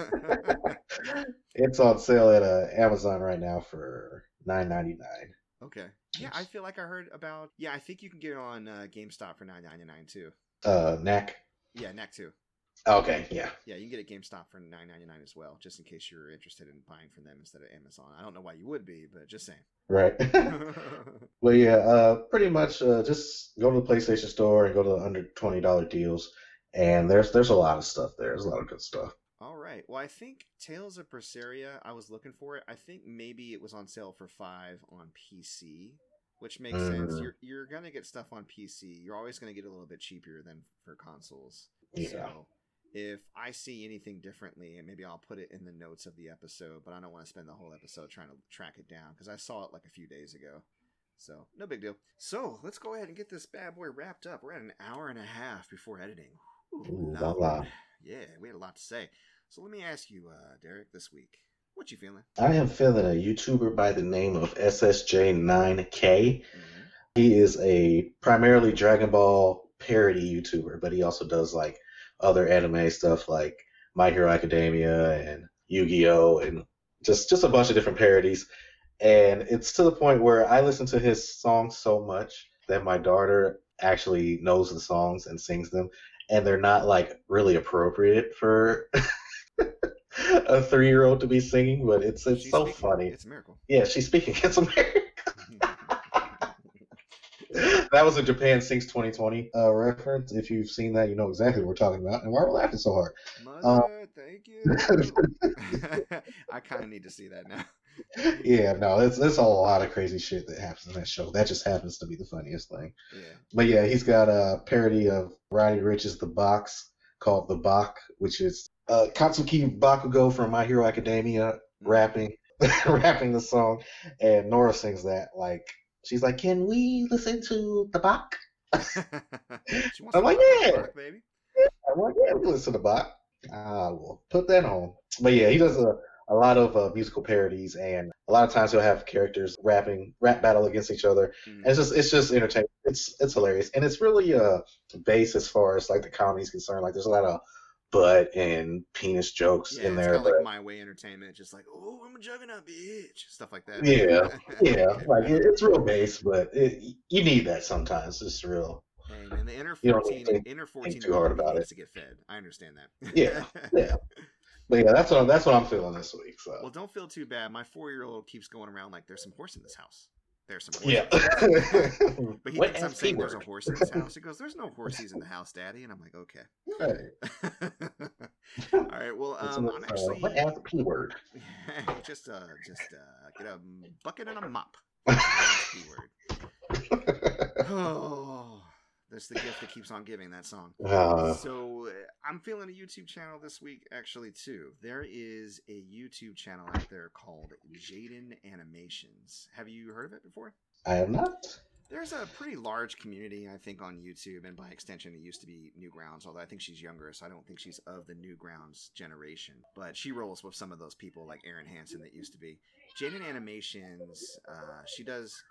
it's on sale at uh, Amazon right now for nine ninety nine. okay. Yeah, I feel like I heard about. Yeah, I think you can get it on uh, GameStop for nine ninety nine too. Uh, Knack. Yeah, Knack 2. Okay, yeah. Yeah, you can get it at GameStop for nine ninety nine as well, just in case you're interested in buying from them instead of Amazon. I don't know why you would be, but just saying. Right. well, yeah. Uh, pretty much. Uh, just go to the PlayStation Store and go to the under twenty dollar deals, and there's there's a lot of stuff there. There's a lot of good stuff. All right. Well, I think Tales of Berseria. I was looking for it. I think maybe it was on sale for five on PC, which makes sense. Mhm. You're you're gonna get stuff on PC. You're always gonna get a little bit cheaper than for consoles. Yeah. So if I see anything differently, and maybe I'll put it in the notes of the episode. But I don't want to spend the whole episode trying to track it down because I saw it like a few days ago. So no big deal. So let's go ahead and get this bad boy wrapped up. We're at an hour and a half before editing. Ooh, Ooh, la la. Yeah, we had a lot to say. So let me ask you, uh, Derek, this week, what you feeling? I am feeling a YouTuber by the name of SSJ9K. Mm-hmm. He is a primarily Dragon Ball parody YouTuber, but he also does like other anime stuff like My Hero Academia and Yu-Gi-Oh and just just a bunch of different parodies. And it's to the point where I listen to his songs so much that my daughter actually knows the songs and sings them, and they're not like really appropriate for a three-year-old to be singing, but it's it's She's so speaking. funny. It's a miracle. Yeah, she's speaking. It's America. That was a Japan Sings 2020 uh, reference. If you've seen that, you know exactly what we're talking about and why we're laughing so hard. Mother, thank you. I kind of need to see that now. Yeah, no, it's there's a lot of crazy shit that happens in that show. That just happens to be the funniest thing. Yeah. But yeah, he's got a parody of Roddy Ricch's The Box called The Bach, which is uh, Katsuki Bakugo from My Hero Academia rapping rapping the song, and Nora sings that like she's like, "Can we listen to The Bach?" I'm to like, yeah. park, baby. I'm like, "Yeah, we listen to the Bach." I will put that on. But yeah, he does a a lot of uh, musical parodies, and a lot of times he'll have characters rapping, rap battle against each other. Mm. And it's just it's just entertaining. It's it's hilarious, and it's really uh base as far as like the comedy is concerned. Like there's a lot of butt and penis jokes Yeah, in there, but like my way entertainment, just like, oh, I'm a juggernaut, bitch, stuff like that. Yeah, yeah, like it, it's real base, but it, you need that sometimes. It's real. Hey man, the inner fourteen, think- inner fourteen too hard about it. to get fed. I understand that. Yeah, yeah. But yeah, that's what I'm, that's what I'm feeling this week. So Well, don't feel too bad. My four year old keeps going around like there's some horse in this house. There's some horse. yeah. in this house." But he What thinks I'm saying there's a horse in this house. He goes, "There's no horses in the house, Daddy," and I'm like, "Okay." All right. Well, um, I'm actually what ass P word? just uh, just uh, get a bucket and a mop. Keyword. Oh, that's the gift that keeps on giving. That song. Uh, So uh, I'm feeling a YouTube channel this week, actually too. There is a YouTube channel out there called Jaiden Animations. Have you heard of it before? I have not. There's a pretty large community, I think, on YouTube, and by extension, it used to be Newgrounds. Although I think she's younger, so I don't think she's of the Newgrounds generation. But she rolls with some of those people, like Aaron Hansen, that used to be. Jaiden Animations, uh, she does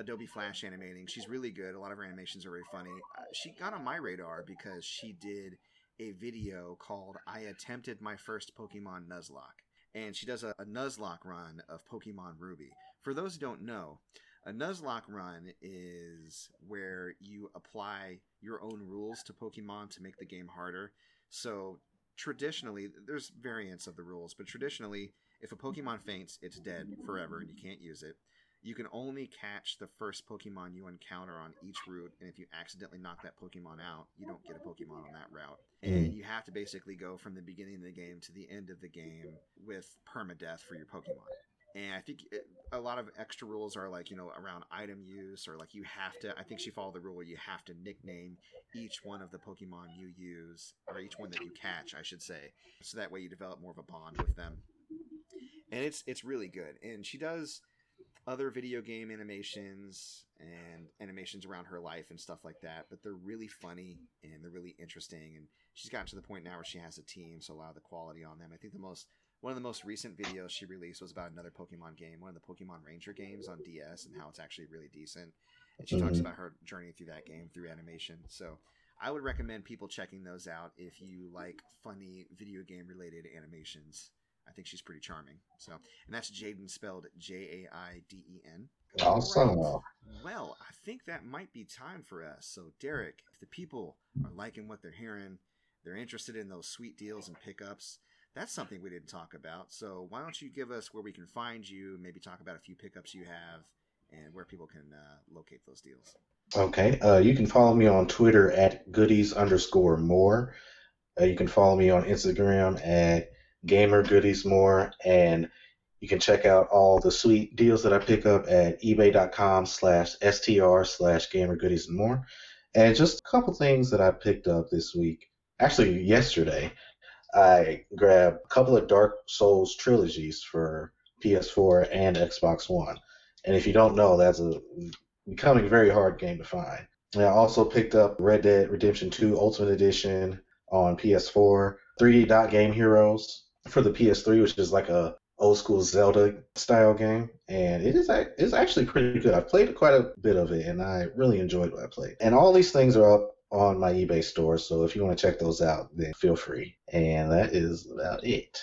Adobe Flash animating. She's really good. A lot of her animations are very funny. Uh, she got on my radar because she did a video called "I Attempted My First Pokemon Nuzlocke," and she does a, a Nuzlocke run of Pokemon Ruby. For those who don't know, a Nuzlocke run is where you apply your own rules to Pokemon to make the game harder. So traditionally, there's variants of the rules, but traditionally, if a Pokemon faints, it's dead forever and you can't use it. You can only catch the first Pokemon you encounter on each route, and if you accidentally knock that Pokemon out, you don't get a Pokemon on that route. And mm. you have to basically go from the beginning of the game to the end of the game with permadeath for your Pokemon. And I think it, a lot of extra rules are like, you know, around item use or like you have to, I think she followed the rule where you have to nickname each one of the Pokemon you use, or each one that you catch, I should say. So that way you develop more of a bond with them. And it's it's really good. And she does other video game animations and animations around her life and stuff like that, but they're really funny and they're really interesting. And she's gotten to the point now where she has a team, so a lot of the quality on them. I think the most one of the most recent videos she released was about another Pokemon game, one of the Pokemon Ranger games on DS, and how it's actually really decent. And she talks Mhm. about her journey through that game through animation. So I would recommend people checking those out if you like funny video game related animations. I think she's pretty charming. So, and that's Jaiden spelled J A I D E N. Awesome. Well, I think that might be time for us. So, Derek, if the people are liking what they're hearing, they're interested in those sweet deals and pickups. That's something we didn't talk about. So, why don't you give us where we can find you? Maybe talk about a few pickups you have and where people can uh, locate those deals. Okay. Uh, you can follow me on Twitter at goodies underscore more. Uh, you can follow me on Instagram at gamer goodies more, and you can check out all the sweet deals that I pick up at ebay.com slash str slash gamer goodies and more. And just a couple things that I picked up this week. Actually, yesterday, I grabbed a couple of Dark Souls trilogies for PS4 and Xbox One. And if you don't know, that's a becoming a very hard game to find. And I also picked up Red Dead Redemption 2 Ultimate Edition, on PS4, 3D Dot Game Heroes for the PS3, which is like a old school Zelda style game, and it is it's actually pretty good. I've played quite a bit of it, and I really enjoyed what I played. And all these things are up on my eBay store, so if you want to check those out, then feel free. And that is about it.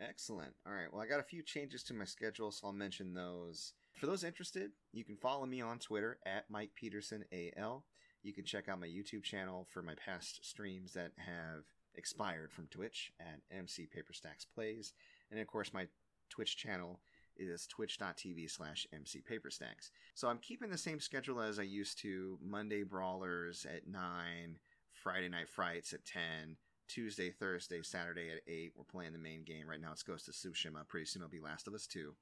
Excellent. All right. Well, I got a few changes to my schedule, so I'll mention those. For those interested, you can follow me on Twitter at Mike Peterson AL. You can check out my YouTube channel for my past streams that have expired from Twitch at MC Paperstacks Plays. And of course, my Twitch channel is twitch.tv slash MC Paperstacks. So I'm keeping the same schedule as I used to Monday Brawlers at 9, Friday Night Frights at 10, Tuesday, Thursday, Saturday at 8. We're playing the main game. Right now it's Ghost of Tsushima. Pretty soon it'll be Last of Us 2.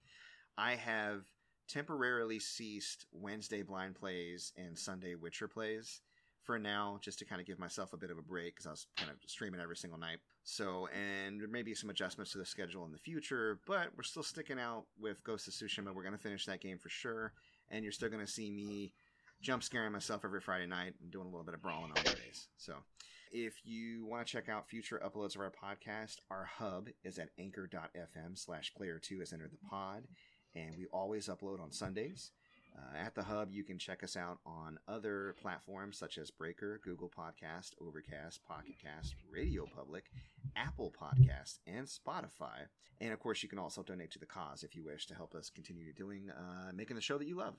I have temporarily ceased Wednesday blind plays and Sunday Witcher plays for now, just to kind of give myself a bit of a break because I was kind of streaming every single night. So, and there may be some adjustments to the schedule in the future, but we're still sticking out with Ghost of Tsushima. We're going to finish that game for sure, and you're still going to see me jump scaring myself every Friday night and doing a little bit of brawling on Mondays. So, if you want to check out future uploads of our podcast, our hub is at anchor.fm slash player two has entered the pod, and we always upload on Sundays. Uh, at the Hub, you can check us out on other platforms such as Breaker, Google Podcast, Overcast, Pocket Cast, Radio Public, Apple Podcast, and Spotify. And of course, you can also donate to the cause if you wish to help us continue doing uh, making the show that you love.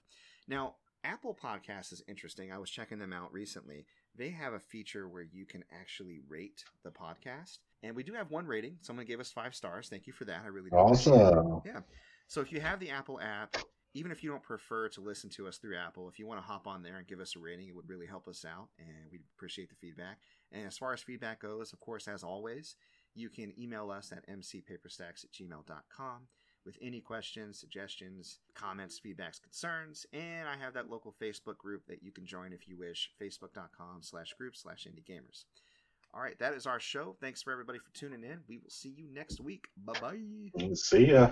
Now, Apple Podcast is interesting. I was checking them out recently. They have a feature where you can actually rate the podcast, and we do have one rating. Someone gave us five stars. Thank you for that. I really do awesome. Yeah. So if you have the Apple app even if you don't prefer to listen to us through Apple, if you want to hop on there and give us a rating, it would really help us out, and we'd appreciate the feedback. And as far as feedback goes, of course, as always, you can email us at mcpaperstacks at gmail.com with any questions, suggestions, comments, feedbacks, concerns. And I have that local Facebook group that you can join if you wish, facebook.com slash group slash indie gamers. All right, that is our show. Thanks for everybody for tuning in. We will see you next week. Bye bye. See ya.